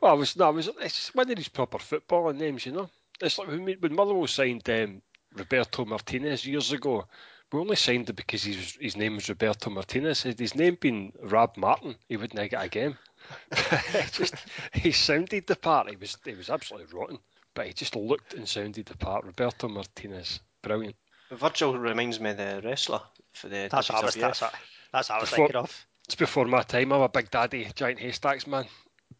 Well, I was no, I was it's one of these proper footballing names, you know. It's like when, we- when Motherwell signed um, Roberto Martinez years ago. we only signed him because his his name was Roberto Martinez. Had his name been Rob Martin, he wouldn't have got a game. just he sounded the part. He was he was absolutely rotten, but he just looked and sounded the part. Roberto Martinez, brilliant. Virgil reminds me of the wrestler for the That's what I was. That's what, that's what I was Before- thinking of. It's before my time. I'm a big daddy, giant haystacks man.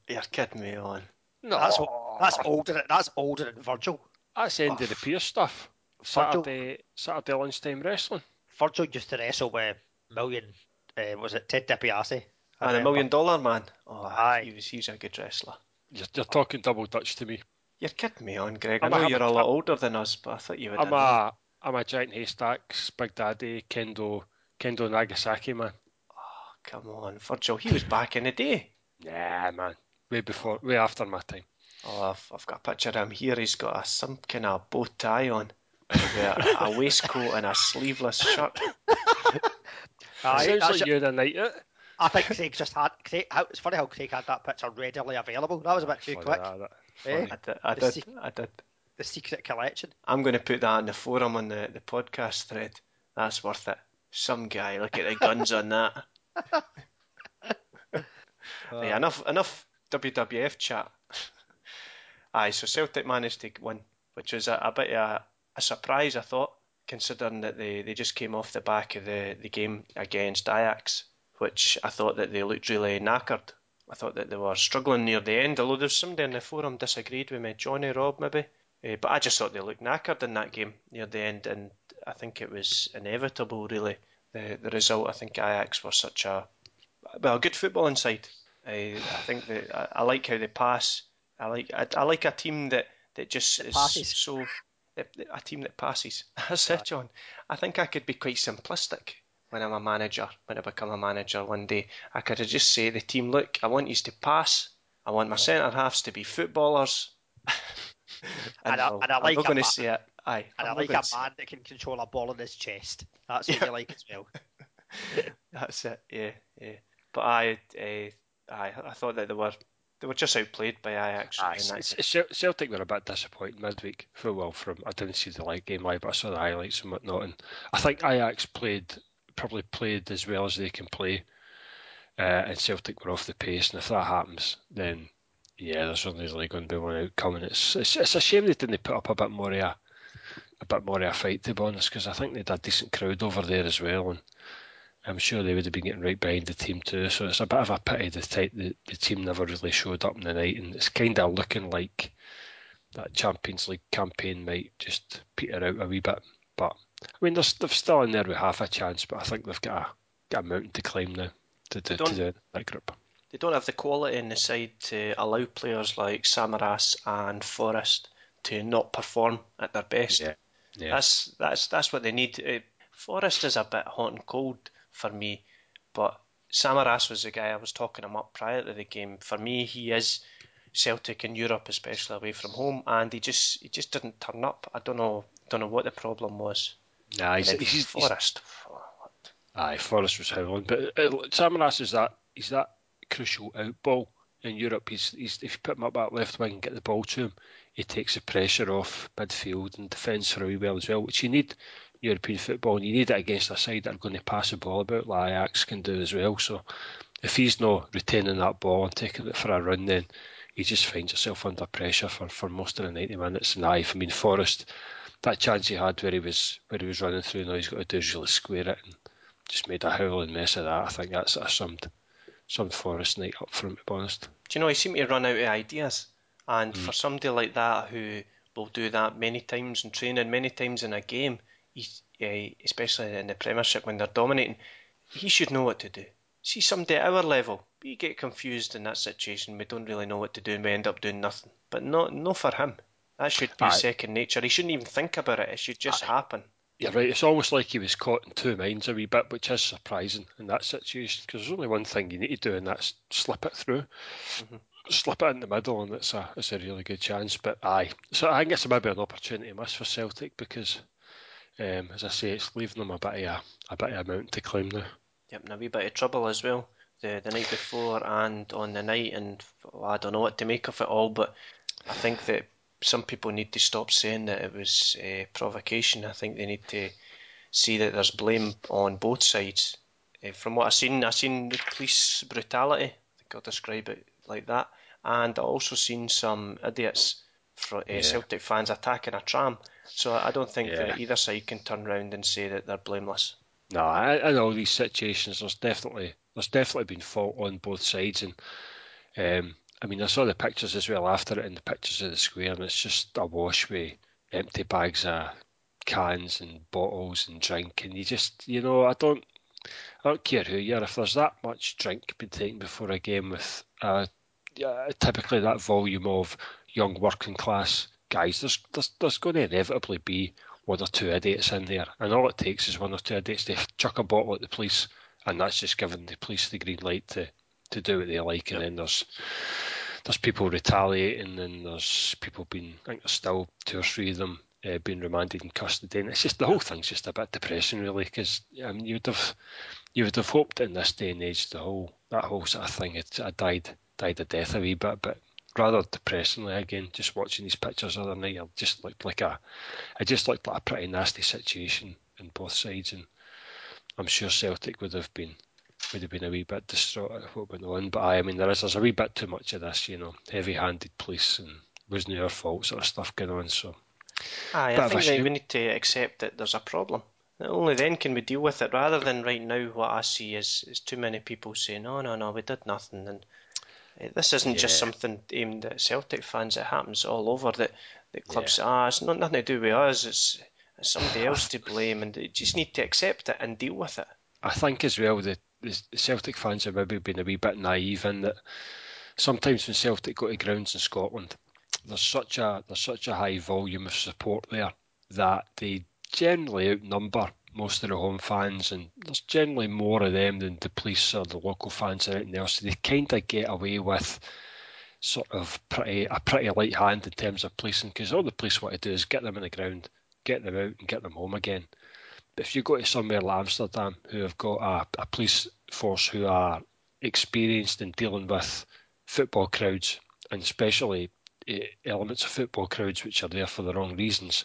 You're kidding me on. No, That's that's older. That's older than Virgil. That's the end of the Pierce stuff. Virgil- Saturday, Saturday lunchtime wrestling. Virgil used to wrestle with million. Uh, was it Ted DiBiase? I Ah, the million dollar man. Oh, Aye. he was he was a good wrestler. You're, you're talking double Dutch to me. You're kidding me on, Greg. I I'm a know you're a habit- lot older than us, but I thought you would. I'm have known. a I'm a giant haystacks, big daddy, Kendo, Kendo Nagasaki man. Oh, come on, Virgil. He was back in the day. Nah, man, way before, way after my time. Oh, I've, I've got a picture of him here. He's got a, some kind of bow tie on, a, a waistcoat and a sleeveless shirt. Aye, Sounds like you're a night out. I think Craig just had. Craig, how, it's funny how Craig had that picture readily available. That was a bit too Funny quick. that, that. Eh? I did. I The did. sec- I did. The secret collection. I'm going to put that in the forum on the, the podcast thread. That's worth it. Some guy, look at the guns on that. yeah, enough enough WWF chat. Aye, so Celtic managed to win, which was a, a bit of a, a surprise, I thought, considering that they, they just came off the back of the, the game against Ajax, which I thought that they looked really knackered. I thought that they were struggling near the end, although there's somebody in the forum disagreed with me, Johnny Rob maybe. Eh, but I just thought they looked knackered in that game near the end, and I think it was inevitable, really. The the result. I think Ajax were such a well, good football inside. I, I think that I, I like how they pass. I like I, I like a team that that just That is passes. so a team that passes. That's it, John. I think I could be quite simplistic when I'm a manager. When I become a manager one day, I could just say the team, "Look, I want you to pass. I want my centre halves to be footballers." And I- I'll- and I I'm like not a going to say it. Aye, And I'm I like a man that can control a ball in his chest. That's what you like as well. That's it. Yeah, yeah. But I, uh, I, I thought that they were they were just outplayed by Ajax. Aye, in that it's- it's Cel- Celtic were a bit disappointed midweek. Full well from I didn't see the live game live, but I saw the highlights and whatnot. And I think Ajax played probably played as well as they can play, uh, and Celtic were off the pace. And if that happens, then yeah, there's only really going to be one outcome. And it's it's, it's a shame they didn't put up a bit more of a, a bit more of a fight to be honest, because I think they had a decent crowd over there as well, and I'm sure they would have been getting right behind the team too. So it's a bit of a pity the type the, the team never really showed up in the night, and it's kind of looking like that Champions League campaign might just peter out a wee bit. But I mean, they're, they're still in there with half a chance, but I think they've got a got a mountain to climb now to to, to don't- that group. They don't have the quality in the side to allow players like Samaras and Forrest to not perform at their best. Yeah, yeah. That's that's that's what they need. Uh, Forrest is a bit hot and cold for me, but Samaras was the guy I was talking him up prior to the game. For me, he is Celtic in Europe, especially away from home, and he just he just didn't turn up. I don't know don't know what the problem was. Nah, he's, he's, Forrest. Aye, Forrest was howling, but uh, Samaras is that he's that crucial out ball in Europe. He's, he's if you put him up that left wing and get the ball to him, he takes the pressure off midfield and defence for a wee while as well, which you need European football, and you need it against a side that are going to pass the ball about like Ajax can do as well. So if he's not retaining that ball and taking it for a run, then he just finds himself under pressure for, for most of the ninety minutes. And aye, I mean Forrest, that chance he had where he was where he was running through, now he's got to do is really square it and just made a howling mess of that. I think that's a summed summed Forrest night up for him to be honest. Do you know he seemed to run out of ideas, and for mm. somebody like that who will do that many times in training, many times in a game, he's, eh, especially in the Premiership when they're dominating, he should know what to do. See somebody at our level, we get confused in that situation. We don't really know what to do, and we end up doing nothing. But not no for him. That should be Aye. second nature. He shouldn't even think about it. It should just happen. You're right. It's almost like he was caught in two minds a wee bit, which is surprising in that situation because there's only one thing you need to do, and that's slip it through, slip it in the middle, and it's a it's a really good chance. But aye, so I think it's maybe an opportunity miss for Celtic because, um, as I say, it's leaving them a bit of a, a bit of a mountain to climb now. Yep, and a wee bit of trouble as well. The the night before and on the night, and well, I don't know what to make of it all, but I think that some people need to stop saying that it was uh, provocation. I think they need to see that there's blame on both sides. Uh, from what I've seen, I've seen the police brutality. I think I'll describe it like that. And I've also seen some idiots, for, uh, Yeah. Celtic fans, attacking a tram. So I don't think Yeah. that either side can turn round and say that they're blameless. No, I, in all these situations, there's definitely there's definitely been fault on both sides, and um, I mean I saw the pictures as well after it, and the pictures of the square, and it's just awash with empty bags of cans and bottles and drink, and you just you know I don't I don't care who you are if there's that much drink being taken before a game with uh, yeah, typically that volume of young working class guys, there's there's, there's going to inevitably be one or two idiots in there, and all it takes is one or two idiots to chuck a bottle at the police, and that's just giving the police the green light to, to do what they like, and then there's there's people retaliating, and there's people being, I think there's still two or three of them uh, being remanded in custody, and it's just the whole thing's just a bit depressing, really, because I mean, you would have you would have hoped in this day and age the whole that whole sort of thing had, had died died a death a wee bit, but rather depressingly again, just watching these pictures the other night, it just looked like a it just looked like a pretty nasty situation in both sides, and I'm sure Celtic would have been would have been a wee bit distraught at what went on. But I, I mean, there is there's a wee bit too much of this, you know, heavy-handed police and wasn't our fault sort of stuff going on. So Aye, I think that we need to accept that there's a problem. Only then can we deal with it, rather than right now what I see is, is too many people saying, no, no, no, we did nothing. And this isn't just something aimed at Celtic fans, it happens all over. That, that clubs say, ah, it's not nothing to do with us, it's, it's somebody else to blame, and you just need to accept it and deal with it. I think as well the, the Celtic fans have maybe been a wee bit naive in that sometimes when Celtic go to grounds in Scotland, there's such a there's such a high volume of support there that they generally outnumber most of the home fans, and there's generally more of them than the police or the local fans or anything else. So they kind of get away with sort of pretty a pretty light hand in terms of policing because all the police want to do is get them in the ground, get them out, and get them home again. But if you go to somewhere like Amsterdam, who have got a, a police force who are experienced in dealing with football crowds, and especially eh, elements of football crowds which are there for the wrong reasons,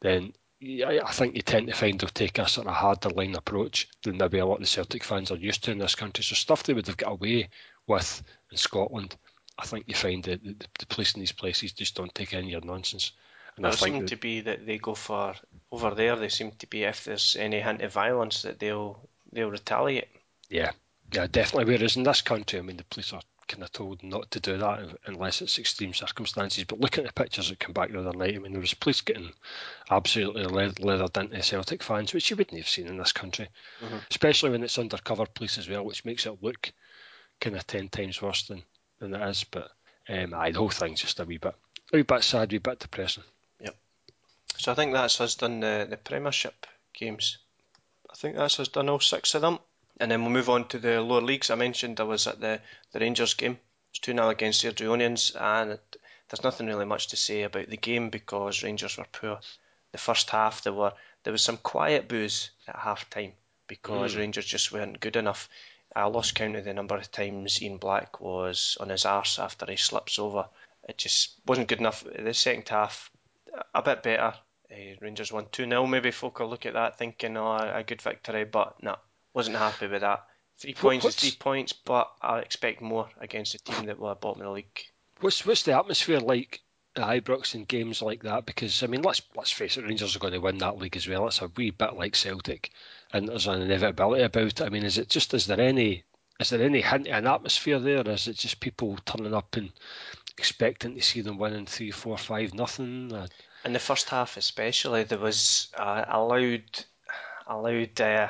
then I I think you tend to find they'll take a sort of harder line approach than maybe a lot of the Celtic fans are used to in this country. So stuff they would have got away with in Scotland, I think you find that the, the police in these places just don't take any of your nonsense. And I There think seem that- to be that they go for over there. They seem to be if there's any hint of violence that they'll they'll retaliate. Yeah, yeah, definitely. Whereas in this country, I mean, the police are kind of told not to do that unless it's extreme circumstances. But looking at the pictures that come back the other night, I mean, there was police getting absolutely le- leathered into Celtic fans, which you wouldn't have seen in this country, Mhm. especially when it's undercover police as well, which makes it look kind of ten times worse than, than it is. But um, aye, the whole thing's just a wee bit, a wee bit sad, a wee bit depressing. Yep. So I think that's us done the, the Premiership games. I think that's us done all six of them. And then we'll move on to the lower leagues. I mentioned I was at the, the Rangers game. It was 2 0 against the Airdrieonians, and it, there's nothing really much to say about the game because Rangers were poor. The first half, there were there was some quiet boos at half time because Mm. Rangers just weren't good enough. I lost count of the number of times Ian Black was on his arse after he slips over. It just wasn't good enough. The second half, a bit better. Uh, Rangers won 2 0. Maybe folk will look at that thinking, oh, a good victory, but no, wasn't happy with that. Three points is what's- three points, but I expect more against a team that were bottom of the league. What's what's the atmosphere like at Ibrox in games like that? Because I mean, let's let's face it, Rangers are going to win that league as well. It's a wee bit like Celtic, and there's an inevitability about it. I mean, is it just is there any is there any hint of an atmosphere there? Is it just people turning up and expecting to see them winning three, four, five, nothing? Uh, In the first half, especially, there was uh, a loud, a loud. Uh,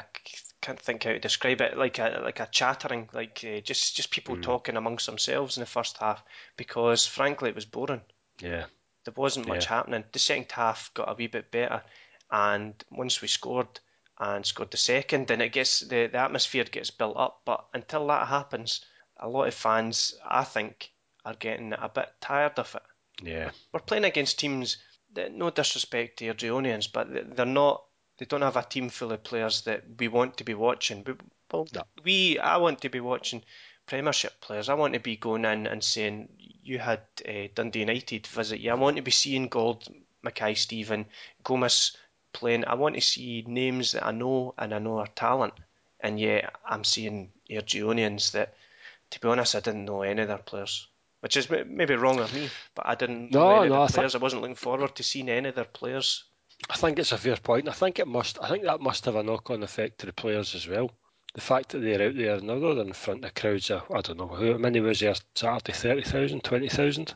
can't think how to describe it. Like a like a chattering, like uh, just just people Mm. talking amongst themselves in the first half because frankly it was boring. yeah, There wasn't much Yeah. happening. The second half got a wee bit better, and once we scored and scored the second, then it gets the, the atmosphere gets built up. But until that happens, a lot of fans, I think, are getting a bit tired of it. yeah, We're playing against teams that, no disrespect to Airdrieonians, but they're not. They don't have a team full of players that we want to be watching. But well, No. we, I want to be watching Premiership players. I want to be going in and saying you had uh, Dundee United visit you. I want to be seeing Gauld, Mackay, Stephen, Gomis playing. I want to see names that I know and I know are talent, and yet I'm seeing Airdrieonians that, to be honest, I didn't know any of their players. Which is maybe wrong of me, but I didn't know No, any no, I of the thi- players. I wasn't looking forward to seeing any of their players. I think it's a fair point. I think it must. I think that must have a knock-on effect to the players as well. The fact that they're out there now, they're in front of crowds of I don't know how many was there Saturday, 30,000, 20,000?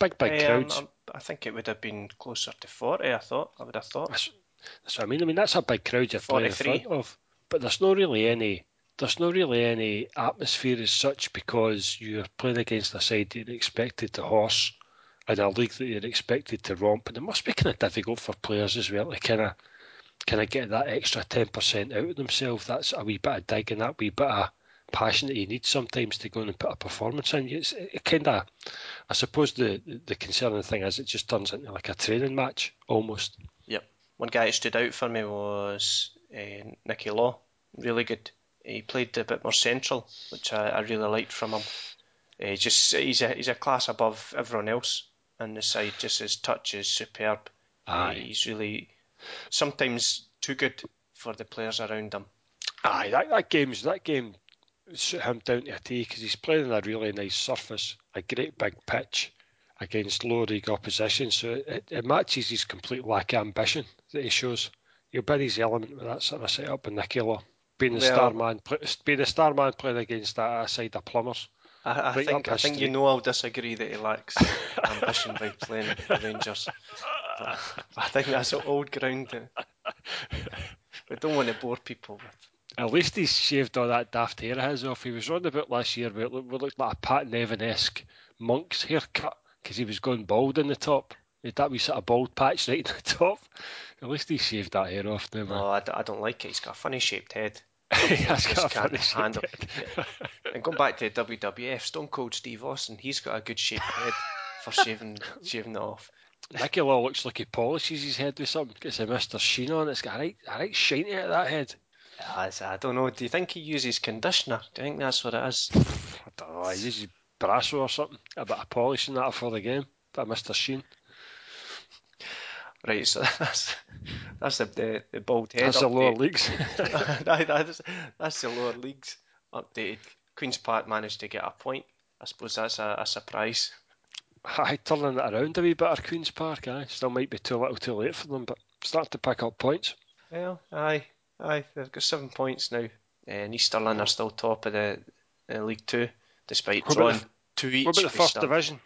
Big, big Um, crowds. I'm- I think it would have been closer to 40, I thought. I would have thought. That's, that's what I mean. I mean that's a big crowd you're playing in front of. But there's not really any. There's not really any atmosphere as such because you're playing against a side that you're expected to horse in a league that you're expected to romp, and it must be kind of difficult for players as well to kind of kind of get that extra ten percent out of themselves. That's a wee bit of dig and that wee bit of passion that you need sometimes to go in and put a performance in. It's it kind of, I suppose the the concerning thing is it just turns into like a training match almost. Yep. One guy that stood out for me was uh, Nicky Law. Really good. He played a bit more central, which I, I really liked from him. Uh, just he's a he's a class above everyone else on the side. Just his touch is superb. Aye. he's really sometimes too good for the players around him. Aye, that, that game's that game suit him down to a T because he's playing on a really nice surface, a great big pitch against low league opposition. So it, it matches his complete lack of ambition that he shows. He'll be his element with that sort of setup in Nicky Law. Being the Well- star man, being the star man playing against that side of plumbers. I, I Right think I think you know I'll disagree that he lacks ambition by playing for Rangers. But I think that's old ground. that We don't want to bore people with. At least he's shaved all that daft hair of his off. He was round about last year where it looked, it looked like a Pat Nevin esque monk's haircut because he was going bald in the top. He had that wee sort of bald patch right in the top. At least he shaved that hair off now, man. No, I, d- I don't like it. He's got a funny shaped head. He just can't handle head. And going back to WWF, Stone Cold Steve Austin, he's got a good shaped head for shaving shaving it off. Nicky Law looks like he polishes his head with something. Gets a Mr. Sheen on. It's got a right, a right shiny out of that head. Ah, I, I don't know. Do you think he uses conditioner? Do you think that's what it is? I don't know. He uses Brasso or something. A bit of polishing that for the game. Of Mr. Sheen. Right, so that's that's the the, the bald head. That's the lower leagues. That's, that's the lower leagues updated. Queens Park managed to get a point. I suppose that's a, a surprise. Aye, turning it around a wee bit at Queen's Park, aye. Still might be too little too late for them, but starting to pick up points. Well, aye, aye, they've got seven points now. And East Stirling are still top of the, the League Two, despite What drawing the- two each. What about the first division?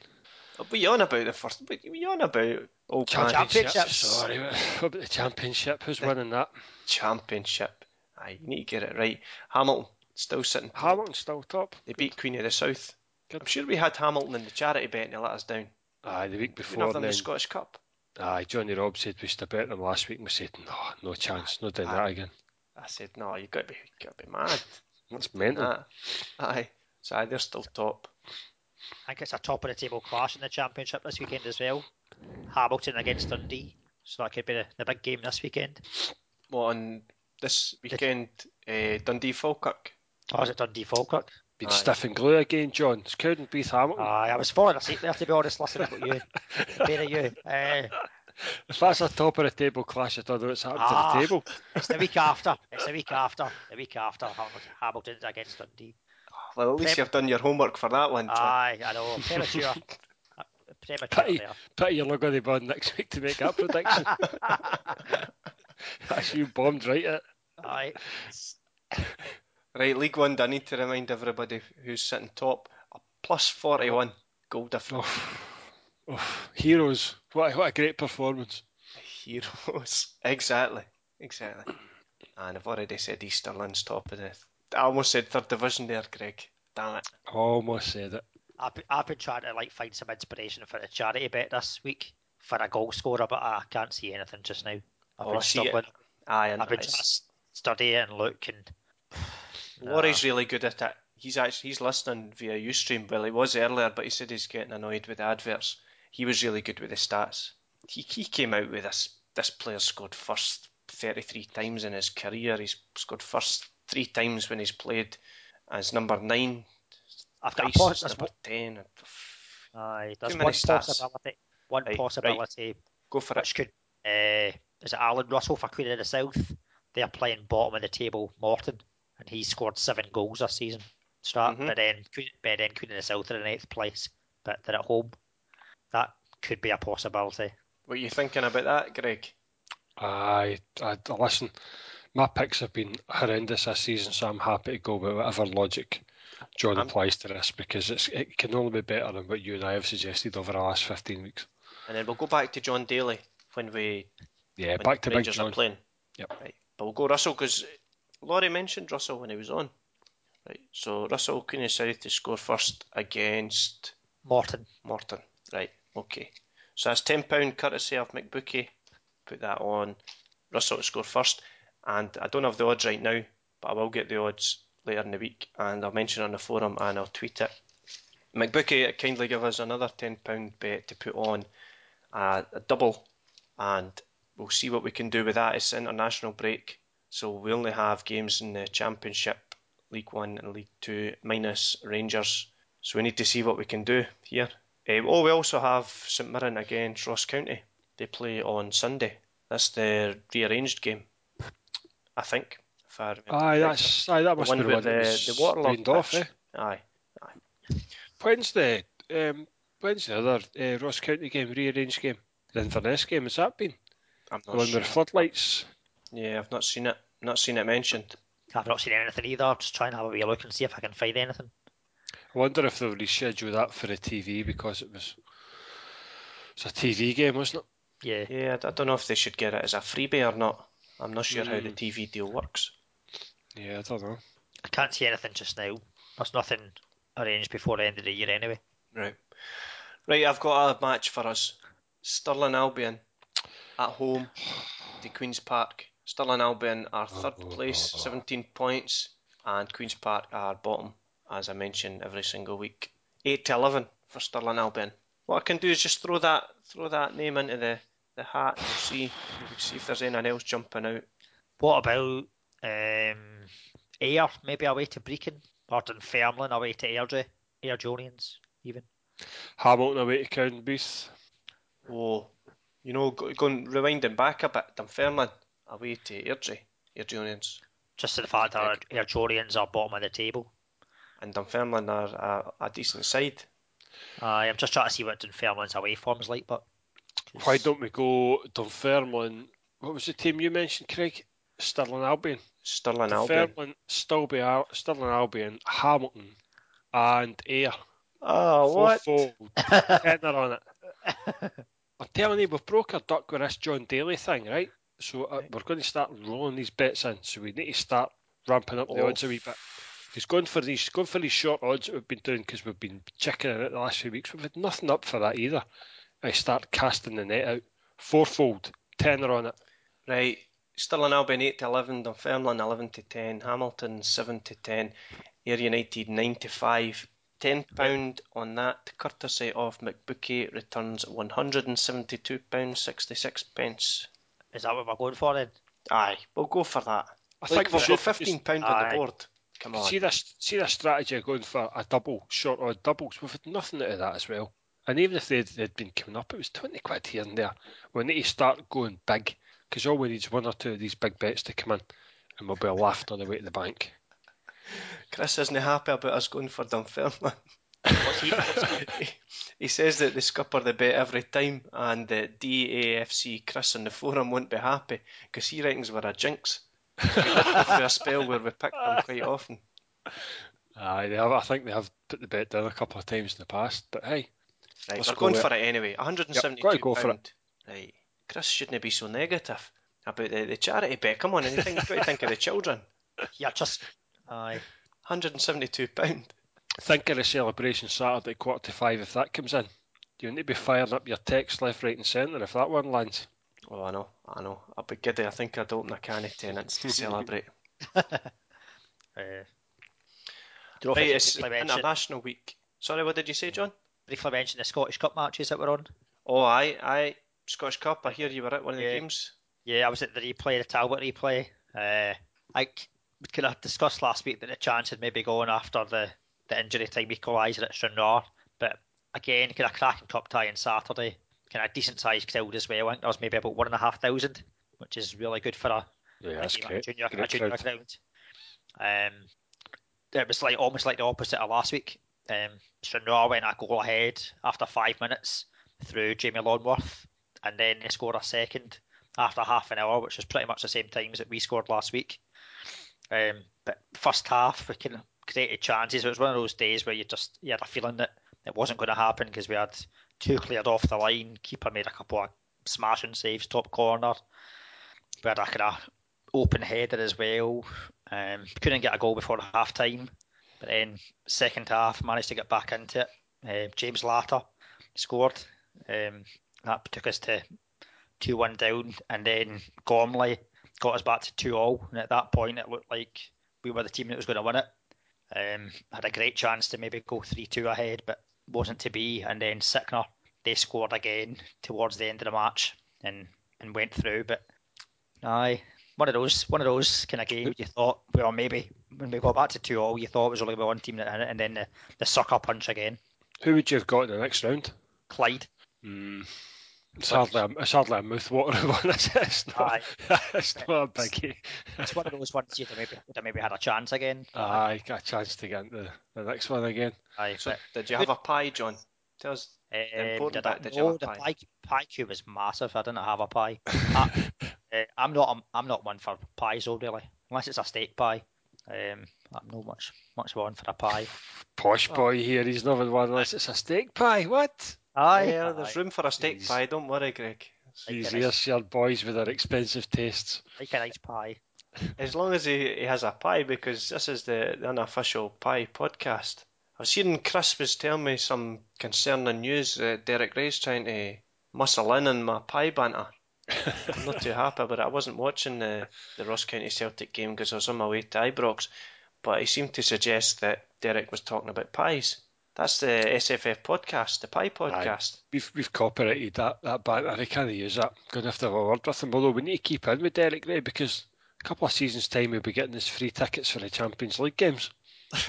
You on about the first? But you on about old Championship. Championship? Championships. Sorry, what about the championship? Who's winning that? Championship. Aye, you need to get it right. Hamilton still sitting. Hamilton still top. They beat Queen of the South. Good. I'm sure we had Hamilton in the charity bet and they let us down. Aye, the week We before. have them in then, the Scottish Cup. aye, Johnny Robb said we stood bet them last week and we said, no, no chance, no doing that again. I said, no, you got to be, you got to be mad. That's mental. Ah, aye. So aye, they're still top. I think it's a top of the table clash in the championship this weekend as well. Hamilton against Dundee, so that could be the, the big game this weekend. Well, on this weekend, uh, Dundee Falkirk. Or is it Dundee Falkirk? Been Aye. stiff and glue again, John. It's Cowdenbeath Hamilton. Aye, I was falling asleep there to be honest, listening to you. Better you. Uh, if that's a top of the table clash, I don't know what's happened Ah. to the table. it's the week after. It's the week after. The week after Hamilton, Hamilton against Dundee. Well, at least Prem- you've done your homework for that one. John. Aye, I know. Premature. Uh, Premature Pity, there. pity you're not going to be on next week to make that prediction. That's you bombed right at. Aye. Right, League One. I need to remind everybody who's sitting top. A plus forty-one goal difference. Oh, heroes. What, a- what a great performance. Heroes. exactly. Exactly. And I've already said East Stirling's top of the. I almost said third division there, Greg. Damn it. Almost said it. I've been, I've been trying to like find some inspiration for a charity bet this week for a goal scorer, but I can't see anything just now. I've Oh, been I struggling. Aye, and I've been trying to study it and look and. Laurie's really good at it. He's actually he's listening via UStream. Well, he was earlier, but he said he's getting annoyed with the adverts. He was really good with the stats. He he came out with this. This player scored first 33 times in his career. He's scored first three times when he's played as number nine. I've got a Twice pos- as there's number ten. Aye, there's one stats. possibility. One Right, right. possibility Go for it. could uh, is it Alan Russell for Queen of the South? They're playing bottom of the table, Morton, and he scored seven goals this season. Start, Mhm. but then but then Queen of the South are in eighth place, but they're at home. That could be a possibility. What are you thinking about that, Greg? I, I listen. My picks have been horrendous this season, so I'm happy to go with whatever logic John I'm- applies to this because it's it can only be better than what you and I have suggested over the last 15 weeks. And then we'll go back to Jon Daly when we Yeah, when back to Big John. are playing. Yep. Right. But we'll go Russell because Laurie mentioned Russell when he was on. Right. So Russell Queen of South to score first against Morton, Morton. Right. Okay. So that's ten pound courtesy of McBookie. Put that on. Russell to score first, and I don't have the odds right now, but I will get the odds later in the week, and I'll mention on the forum and I'll tweet it. McBookie kindly give us another ten pound bet to put on uh, a double, and we'll see what we can do with that. It's international break, so we only have games in the Championship, League One and League Two, minus Rangers. So we need to see what we can do here. Uh, oh, we also have St Mirren against Ross County. They play on Sunday. That's the rearranged game, I think. If I remember Aye, that's aye, that the must be the with one that the, the waterlogged rained off. pitch. Eh? Aye. When's the um, when's the other uh, Ross County game rearranged game? The Inverness game has that been I'm the not one sure. with floodlights? Yeah, I've not seen it. Not seen it mentioned. I've not seen anything either. I'm just trying to have a wee look and see if I can find anything. I wonder if they'll reschedule that for the TV because it was it's a TV game, wasn't it? Yeah, Yeah, I don't know if they should get it as a freebie or not. I'm not sure how the Mm. TV deal works. Yeah, I don't know. I can't see anything just now. There's nothing arranged before the end of the year anyway. Right. Right, I've got a match for us. Stirling Albion at home to Queen's Park. Stirling Albion are oh, third oh, place, 17 points, and Queen's Park are bottom, as I mention every single week. 8 to 11 for Stirling Albion. What I can do is just throw that throw that name into the, the hat and see see if there's anything else jumping out. What about um, Ayr? Maybe away to Brechin, or Dunfermline away to Airdrie, Airdrieonians even. Hamilton away to Cowdenbeath. Oh, you know, go- going rewinding back a bit, Dunfermline away to Airdrie, Airdrieonians. Just to the fact that Airdrieonians are bottom of the table. and Dunfermline are a, a decent side. Aye, I'm just trying to see what Dunfermline's away form's like, but Why don't we go Dunfermline? What was the team you mentioned, Craig? Stirling Albion. Stirling Albion. Dunfermline, Stilby, Al- Stirling Albion, Hamilton, and Ayr. Oh, what? Fourfold. Tenner on it. I'm telling you, we've broke our duck with this Jon Daly thing, right? So uh, we're going to start rolling these bets in. So we need to start ramping up the Oh. odds a wee bit. He's going for these, going for these short odds that we've been doing because we've been chickening it the last few weeks. We've had nothing up for that either. I start casting the net out. Fourfold, tenner on it. Right. Stirling Albion 8 to 11, Dunfermline 11 to 10, Hamilton 7 to 10, Ayr United 9 to 5. £10 on that, courtesy of McBookie, returns £172.66. pence. is that what we're going for then? Aye, we'll go for that. I Look, think we we've got £15 on Aye. the board. Come on. See this, see this strategy of going for a double, short odd doubles. We've had nothing out of that as well. And even if they'd, they'd been coming up, it was twenty quid here and there. We need to start going big because all we need is one or two of these big bets to come in, and we'll be laughed on the way to the bank. Chris isn't happy about us going for Dunfermline. He? he, he says that they scupper the bet every time, and the DAFC Chris on the forum won't be happy because he reckons we're a jinx. we did go through a spell where we picked them quite often. Aye, they have, I think they have put the bet down a couple of times in the past, but hey, Right, Let's we're go going for it anyway. 172 gotta go for pound. Right, Chris shouldn't be so negative about the, the charity bet. Come on, anything you've got to think of the children. Yeah, just aye. 172 pound. think of the celebration Saturday quarter to five if that comes in. Do you need to be firing up your text left, right, and centre if that one lands. Oh, I know, I know. I'll be giddy. I think I'd open a can of Tennent's to celebrate. Uh, do you know if right, it's should briefly mention, International Week. Sorry, what did you say, John? briefly mention the Scottish Cup matches that were on? Oh, aye, aye. Scottish Cup. I hear you were at one of the Yeah. games. Yeah, I was at the replay, the Talbot replay. Uh, I we kind of discussed last week that the chance had maybe gone after the, the injury time equaliser at Stranraer, but again, kind of cracking cup tie on Saturday, kind of decent sized crowd as well. I think there was maybe about one and a half thousand which is really good for a, Yeah, a that's game at great. a junior, a Great junior crowd. ground. Um, it was like almost like the opposite of last week. Um, Stranraer went a goal ahead after five minutes through Jamie Longworth, and then they scored a second after half an hour, which was pretty much the same times that we scored last week. Um, but first half, we of created chances. It was one of those days where you just you had a feeling that it wasn't going to happen because we had two cleared off the line. Keeper made a couple of smashing saves, top corner. We had a kind of open header as well. Um, couldn't get a goal before half time, but then second half managed to get back into it. Uh, James Latter scored. Um, that took us to two one down, and then Gormley got us back to two all. And at that point, it looked like we were the team that was going to win it. Um, had a great chance to maybe go three two ahead, but wasn't to be. And then Sickner they scored again towards the end of the match and and went through. But aye, one of those one of those kind of games you thought well maybe when we got back to two all you thought it was only one team that had it, and then the, the sucker punch again. Who would you have got in the next round? Clyde. Mm. It's hardly, a, it's hardly a mouthwater one. It's, it's, not, Aye. it's not a biggie. It's one of those ones you'd have maybe would have maybe had a chance again. Aye, got a chance to get into the next one again. Aye, So, did you have a pie, John? Tell us. Um, important did I, bit, did you no, have a the pie? pie pie cube was massive. I didn't have a pie. I, uh, I'm not. I'm, I'm not one for pies, though, really. Unless it's a steak pie. Um, I'm not much much one for a pie. Posh boy here, he's not one unless it's a steak pie. What? Ah, aye, yeah, there's aye. room for a steak Jeez. pie. Don't worry, Greg. Like These a nice- Ayrshire boys with their expensive tastes. like a nice pie. As long as he, he has a pie, because this is the, the unofficial pie podcast. I've seen Chris was telling me some concerning news that Derek Rae's trying to muscle in on my pie banter. I'm not too happy about it. I wasn't watching the, the Ross County Celtic game because I was on my way to Ibrox, but he seemed to suggest that Derek was talking about pies. That's the SFF podcast, the pie podcast. We've we've copyrighted that that banter. I can't use that. Going to have to have a word with him. Although we need to keep in with Derek Rae because a couple of seasons time we'll be getting his free tickets for the Champions League games.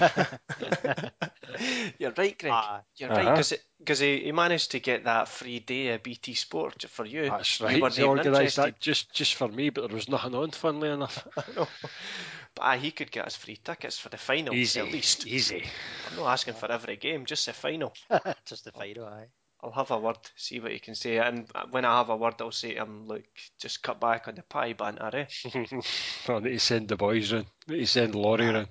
You're right, Greg. Aye. You're right, Uh-huh. because he, he managed to get that free day of BT Sport for you. That's right. weren't He organised that just just for me, but there was nothing on. Funnily enough, No. But aye, he could get us free tickets for the final easy, at least. easy. I'm not asking for every game, just the final. Just the final, aye. I'll have a word, see what he can say, and when I have a word, I'll say to him, look, just cut back on the pie banter, eh? I need to send the boys round. Need to send Laurie round.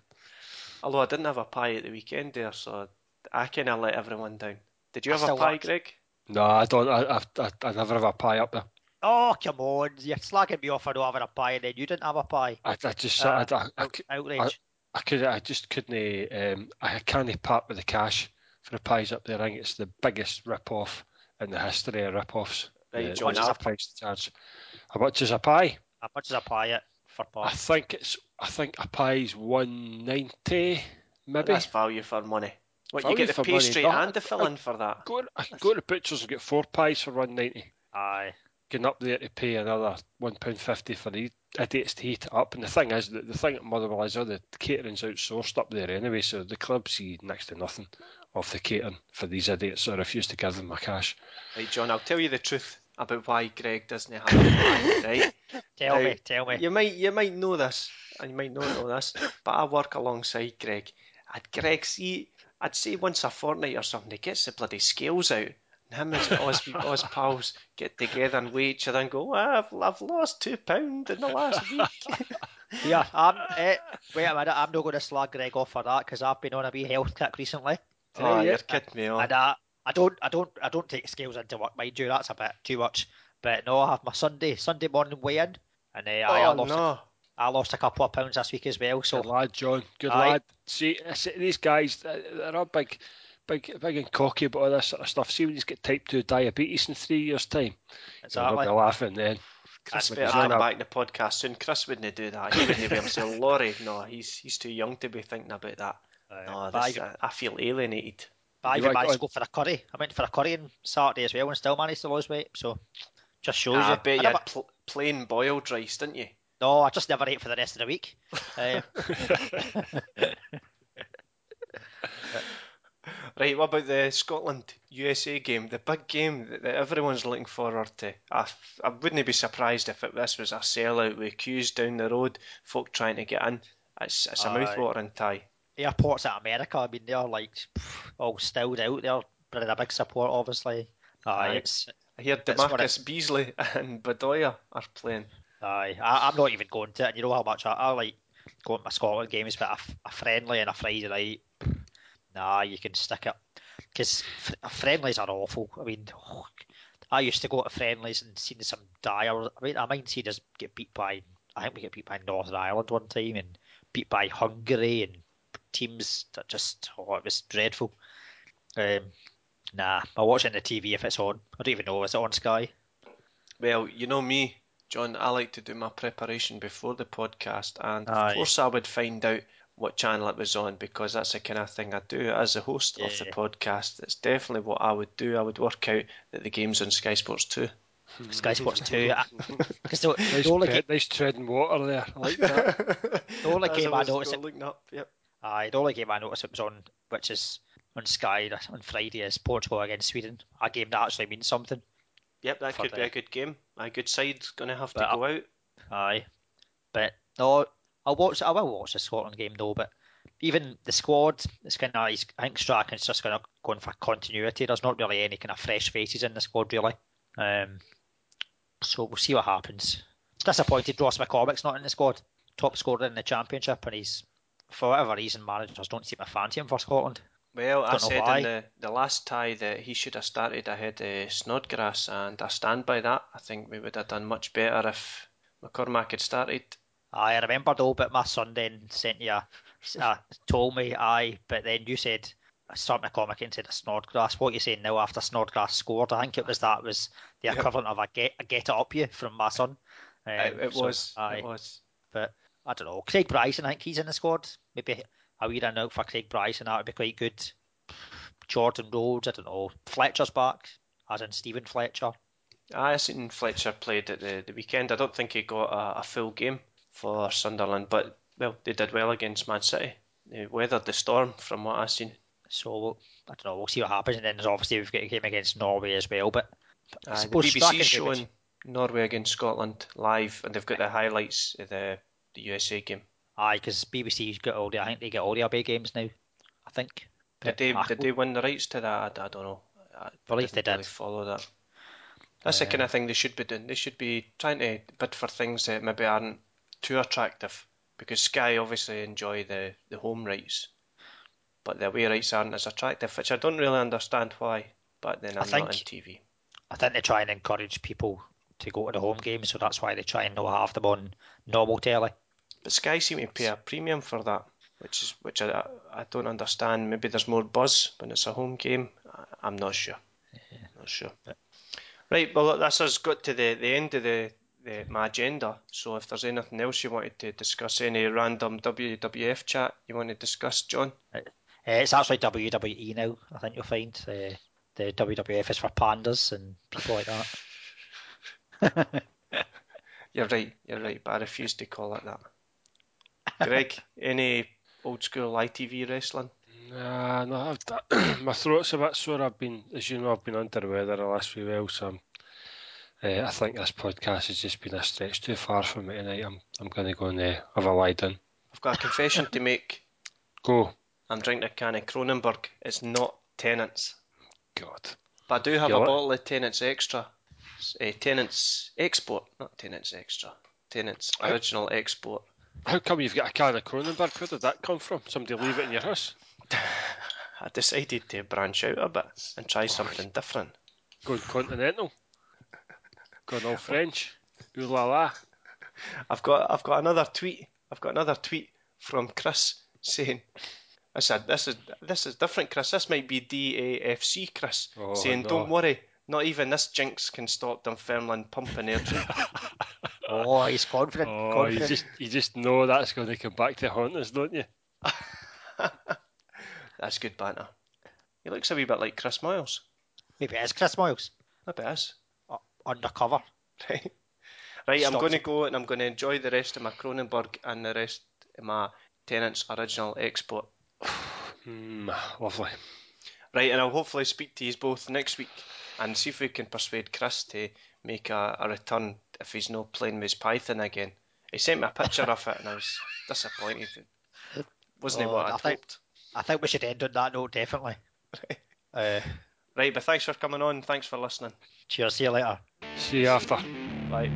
Although I didn't have a pie at the weekend there, so I kind of let everyone down. Did you I have a pie, watch. Greg? No, I don't. I, I, I never have a pie up there. Oh, come on. You're slagging me off for not having a pie and then you didn't have a pie. I, I just, Uh, I, I, I, Out- outrage. I could, I just couldn't. Um, I can't part with the cash for the pies up there. I think it's the biggest rip off in the history of rip offs. Right, the, John, the I'll- price to charge. How much is a pie? How much is a pie at for I think it's. I think a pie's one ninety, maybe. That's value for money. What, you get the for money, pastry and the I- filling for that? Go, I can go to the butchers and get four pies for one ninety. Aye. Getting up there to pay another one pound fifty for the idiots to heat it up. And the thing is, the, the thing at Motherwell is all the catering's outsourced up there anyway, so the club see next to nothing of the catering for these idiots. So I refuse to give them my cash. Right, John, I'll tell you the truth about why Greg doesn't have a pie, right? Tell me, tell me. You might you might know this, and you might not know this, but I work alongside Greg. And Greg, see, I'd say once a fortnight or something, he gets the bloody scales out. And him and all his, all his pals get together and weigh each other and go, ah, I've, I've lost two pound in the last week. Yeah, I'm, eh, wait a minute. I'm not going to slag Greg off for that because I've been on a wee health kick recently, oh, yeah. you're kidding me on. and uh, I don't, I don't, I don't take scales into work, mind you. That's a bit too much. But no, I have my Sunday, Sunday morning weigh-in, and uh, I, I Oh, lost, no. I lost a couple of pounds this week as well. So Good lad, John. Good Aye. lad. See, see these guys, uh, they're all big, big, big and cocky about all this sort of stuff. See when he's got type two diabetes in three years' time, exactly. they'll be laughing then. Chris And better John, come back in the podcast soon. Chris wouldn't do that. He wouldn't be able to say, Laurie, no, he's he's too young to be thinking about that. Uh, No, I, this, I, I feel alienated. but I You even managed to go for a curry. I went for a curry on Saturday as well, and still managed to lose weight. So just shows Ah, you. I bet you never- had pl- plain boiled rice, didn't you? No, I just never ate for the rest of the week. Uh, Right, what about the Scotland USA game, the big game that, that everyone's looking forward to? I, I wouldn't be surprised if it, this was a sellout with queues down the road, folk trying to get in. It's, it's a Aye. mouth-watering tie. Airports at America, I mean, they're like pff, all stilled out. They're bringing a big support, obviously. Aye, Aye. it's I hear DaMarcus Beasley and Bedoya are playing. Aye, I, I'm not even going to it. And you know how much I, I like going to my Scotland games, but a, a friendly and a Friday night, nah, you can stick it. Because f- friendlies are awful. I mean, I used to go to friendlies and seen some dire. I mean, I mind seeing us get beat by. I think we get beat by Northern Ireland one time and beat by Hungary and teams that just oh, it was dreadful. Um, nah, I'll watch it on the TV if it's on. I don't even know is it on Sky. Well, you know me, John, I like to do my preparation before the podcast, and Aye. of course I would find out what channel it was on because that's the kind of thing I do as a host of the podcast. It's definitely what I would do. I would work out that the game's on Sky Sports 2. Sky Sports Two. Because the, Nice, the only pet, nice treading water there. I like that. The only As game I was noticed it- looking up, yep. Aye, the only game I noticed it was on, which is on Sky on Friday, is Portugal against Sweden. A game that actually means something. Yep, that For could be a good game. A good side's going to have to But I- go out. Aye, but no, I'll watch. I will watch the Scotland game though. But even the squad, it's kind of. I think Strachan's just going to go in for continuity. There's not really any kind of fresh faces in the squad really. Um, so we'll see what happens. It's disappointed Ross McCormack's not in the squad. Top scorer in the championship, and he's for whatever reason managers don't seem to fancy him for Scotland. Well, I Don't know said why. in the, the last tie that he should have started ahead of Snodgrass, and I stand by that. I think we would have done much better if McCormack had started. I remember though, but my son then sent you, a, uh, told me, aye, but then you said, start McCormack instead of Snodgrass. What you saying now after Snodgrass scored? I think it was that was the Yep. equivalent of a get, a get it up you from my son. Um, it it so, was. aye, It was. but I don't know. Craig Bryson, I think he's in the squad. Maybe a wee run out for Craig Bryson, that would be quite good. Jordan Rhodes, I don't know. Fletcher's back, as in Stephen Fletcher. I seen Fletcher played at the, the weekend. I don't think he got a, a full game for Sunderland, but well, they did well against Man City. They weathered the storm, from what I've seen. So we'll, I don't know. We'll see what happens. And then there's obviously we've got a game against Norway as well. But I Uh, the suppose BBC's could be- showing Norway against Scotland live, and they've got the highlights of the the USA game. Aye, because BBC's got all the. I think they get all the away games now. I think. Did they did they win the rights to that? I, I don't know. I believe they didn't really did. follow that. That's the kind of thing they should be doing. They should be trying to bid for things that maybe aren't too attractive, because Sky obviously enjoy the the home rights, but the away rights aren't as attractive, which I don't really understand why. But then I I'm not think- in TV. I think they try and encourage people to go to the home games, so that's why they try and not have them on normal telly. But Sky seem to pay a premium for that, which is which I I don't understand. Maybe there's more buzz when it's a home game. I, I'm not sure. Not sure. Right. Well, that's us got to the, the end of the, the my agenda. So if there's anything else you wanted to discuss, any random WWF chat you want to discuss, John? Uh, it's actually WWE now. I think you'll find uh, the WWF is for pandas and people like that. You're right. You're right. But I refuse to call it that. Greg, any old school ITV wrestling? Nah, no, I've, my throat's a bit sore. I've been, as you know, I've been under the weather the last few while, so I'm, uh, I think this podcast has just been a stretch too far for me tonight. I'm, I'm going to go and uh, have a lie down. I've got a confession to make. Go. I'm drinking a can of Kronenbourg. It's not Tennent's. God. But I do have You a what? bottle of Tennent's Extra. Uh, Tennent's Export, not Tennent's Extra. Tennent's. Original Export. How come you've got a can of Kronenbourg? Where did that come from? Somebody leave it in your house? I decided to branch out a bit and try something different. Going continental? Going all French? Ooh la la. I've got I've got another tweet. I've got another tweet from Chris saying I said this is this is different, Chris. This might be DAFC Chris Oh, saying no. don't worry, not even this jinx can stop Dunfermline pumping energy. oh, he's confident. Oh, you just, you just know that's going to come back to haunt us, don't you? That's good banter. He looks a wee bit like Chris Miles. Maybe it is Chris Miles Maybe it is. Undercover. Right. Right, I'm going to go and I'm going to enjoy the rest of my Kronenbourg and the rest of my Tennent's Original Export. Mm, lovely. Right, and I'll hopefully speak to you both next week and see if we can persuade Chris to make a, a return if he's not playing with his Python again. He sent me a picture of it and I was disappointed. Wasn't it Oh, what I I'd think- hoped? I think we should end on that note, definitely. Uh, Right, but thanks for coming on. Thanks for listening. cheers. See you later. See you after. Bye.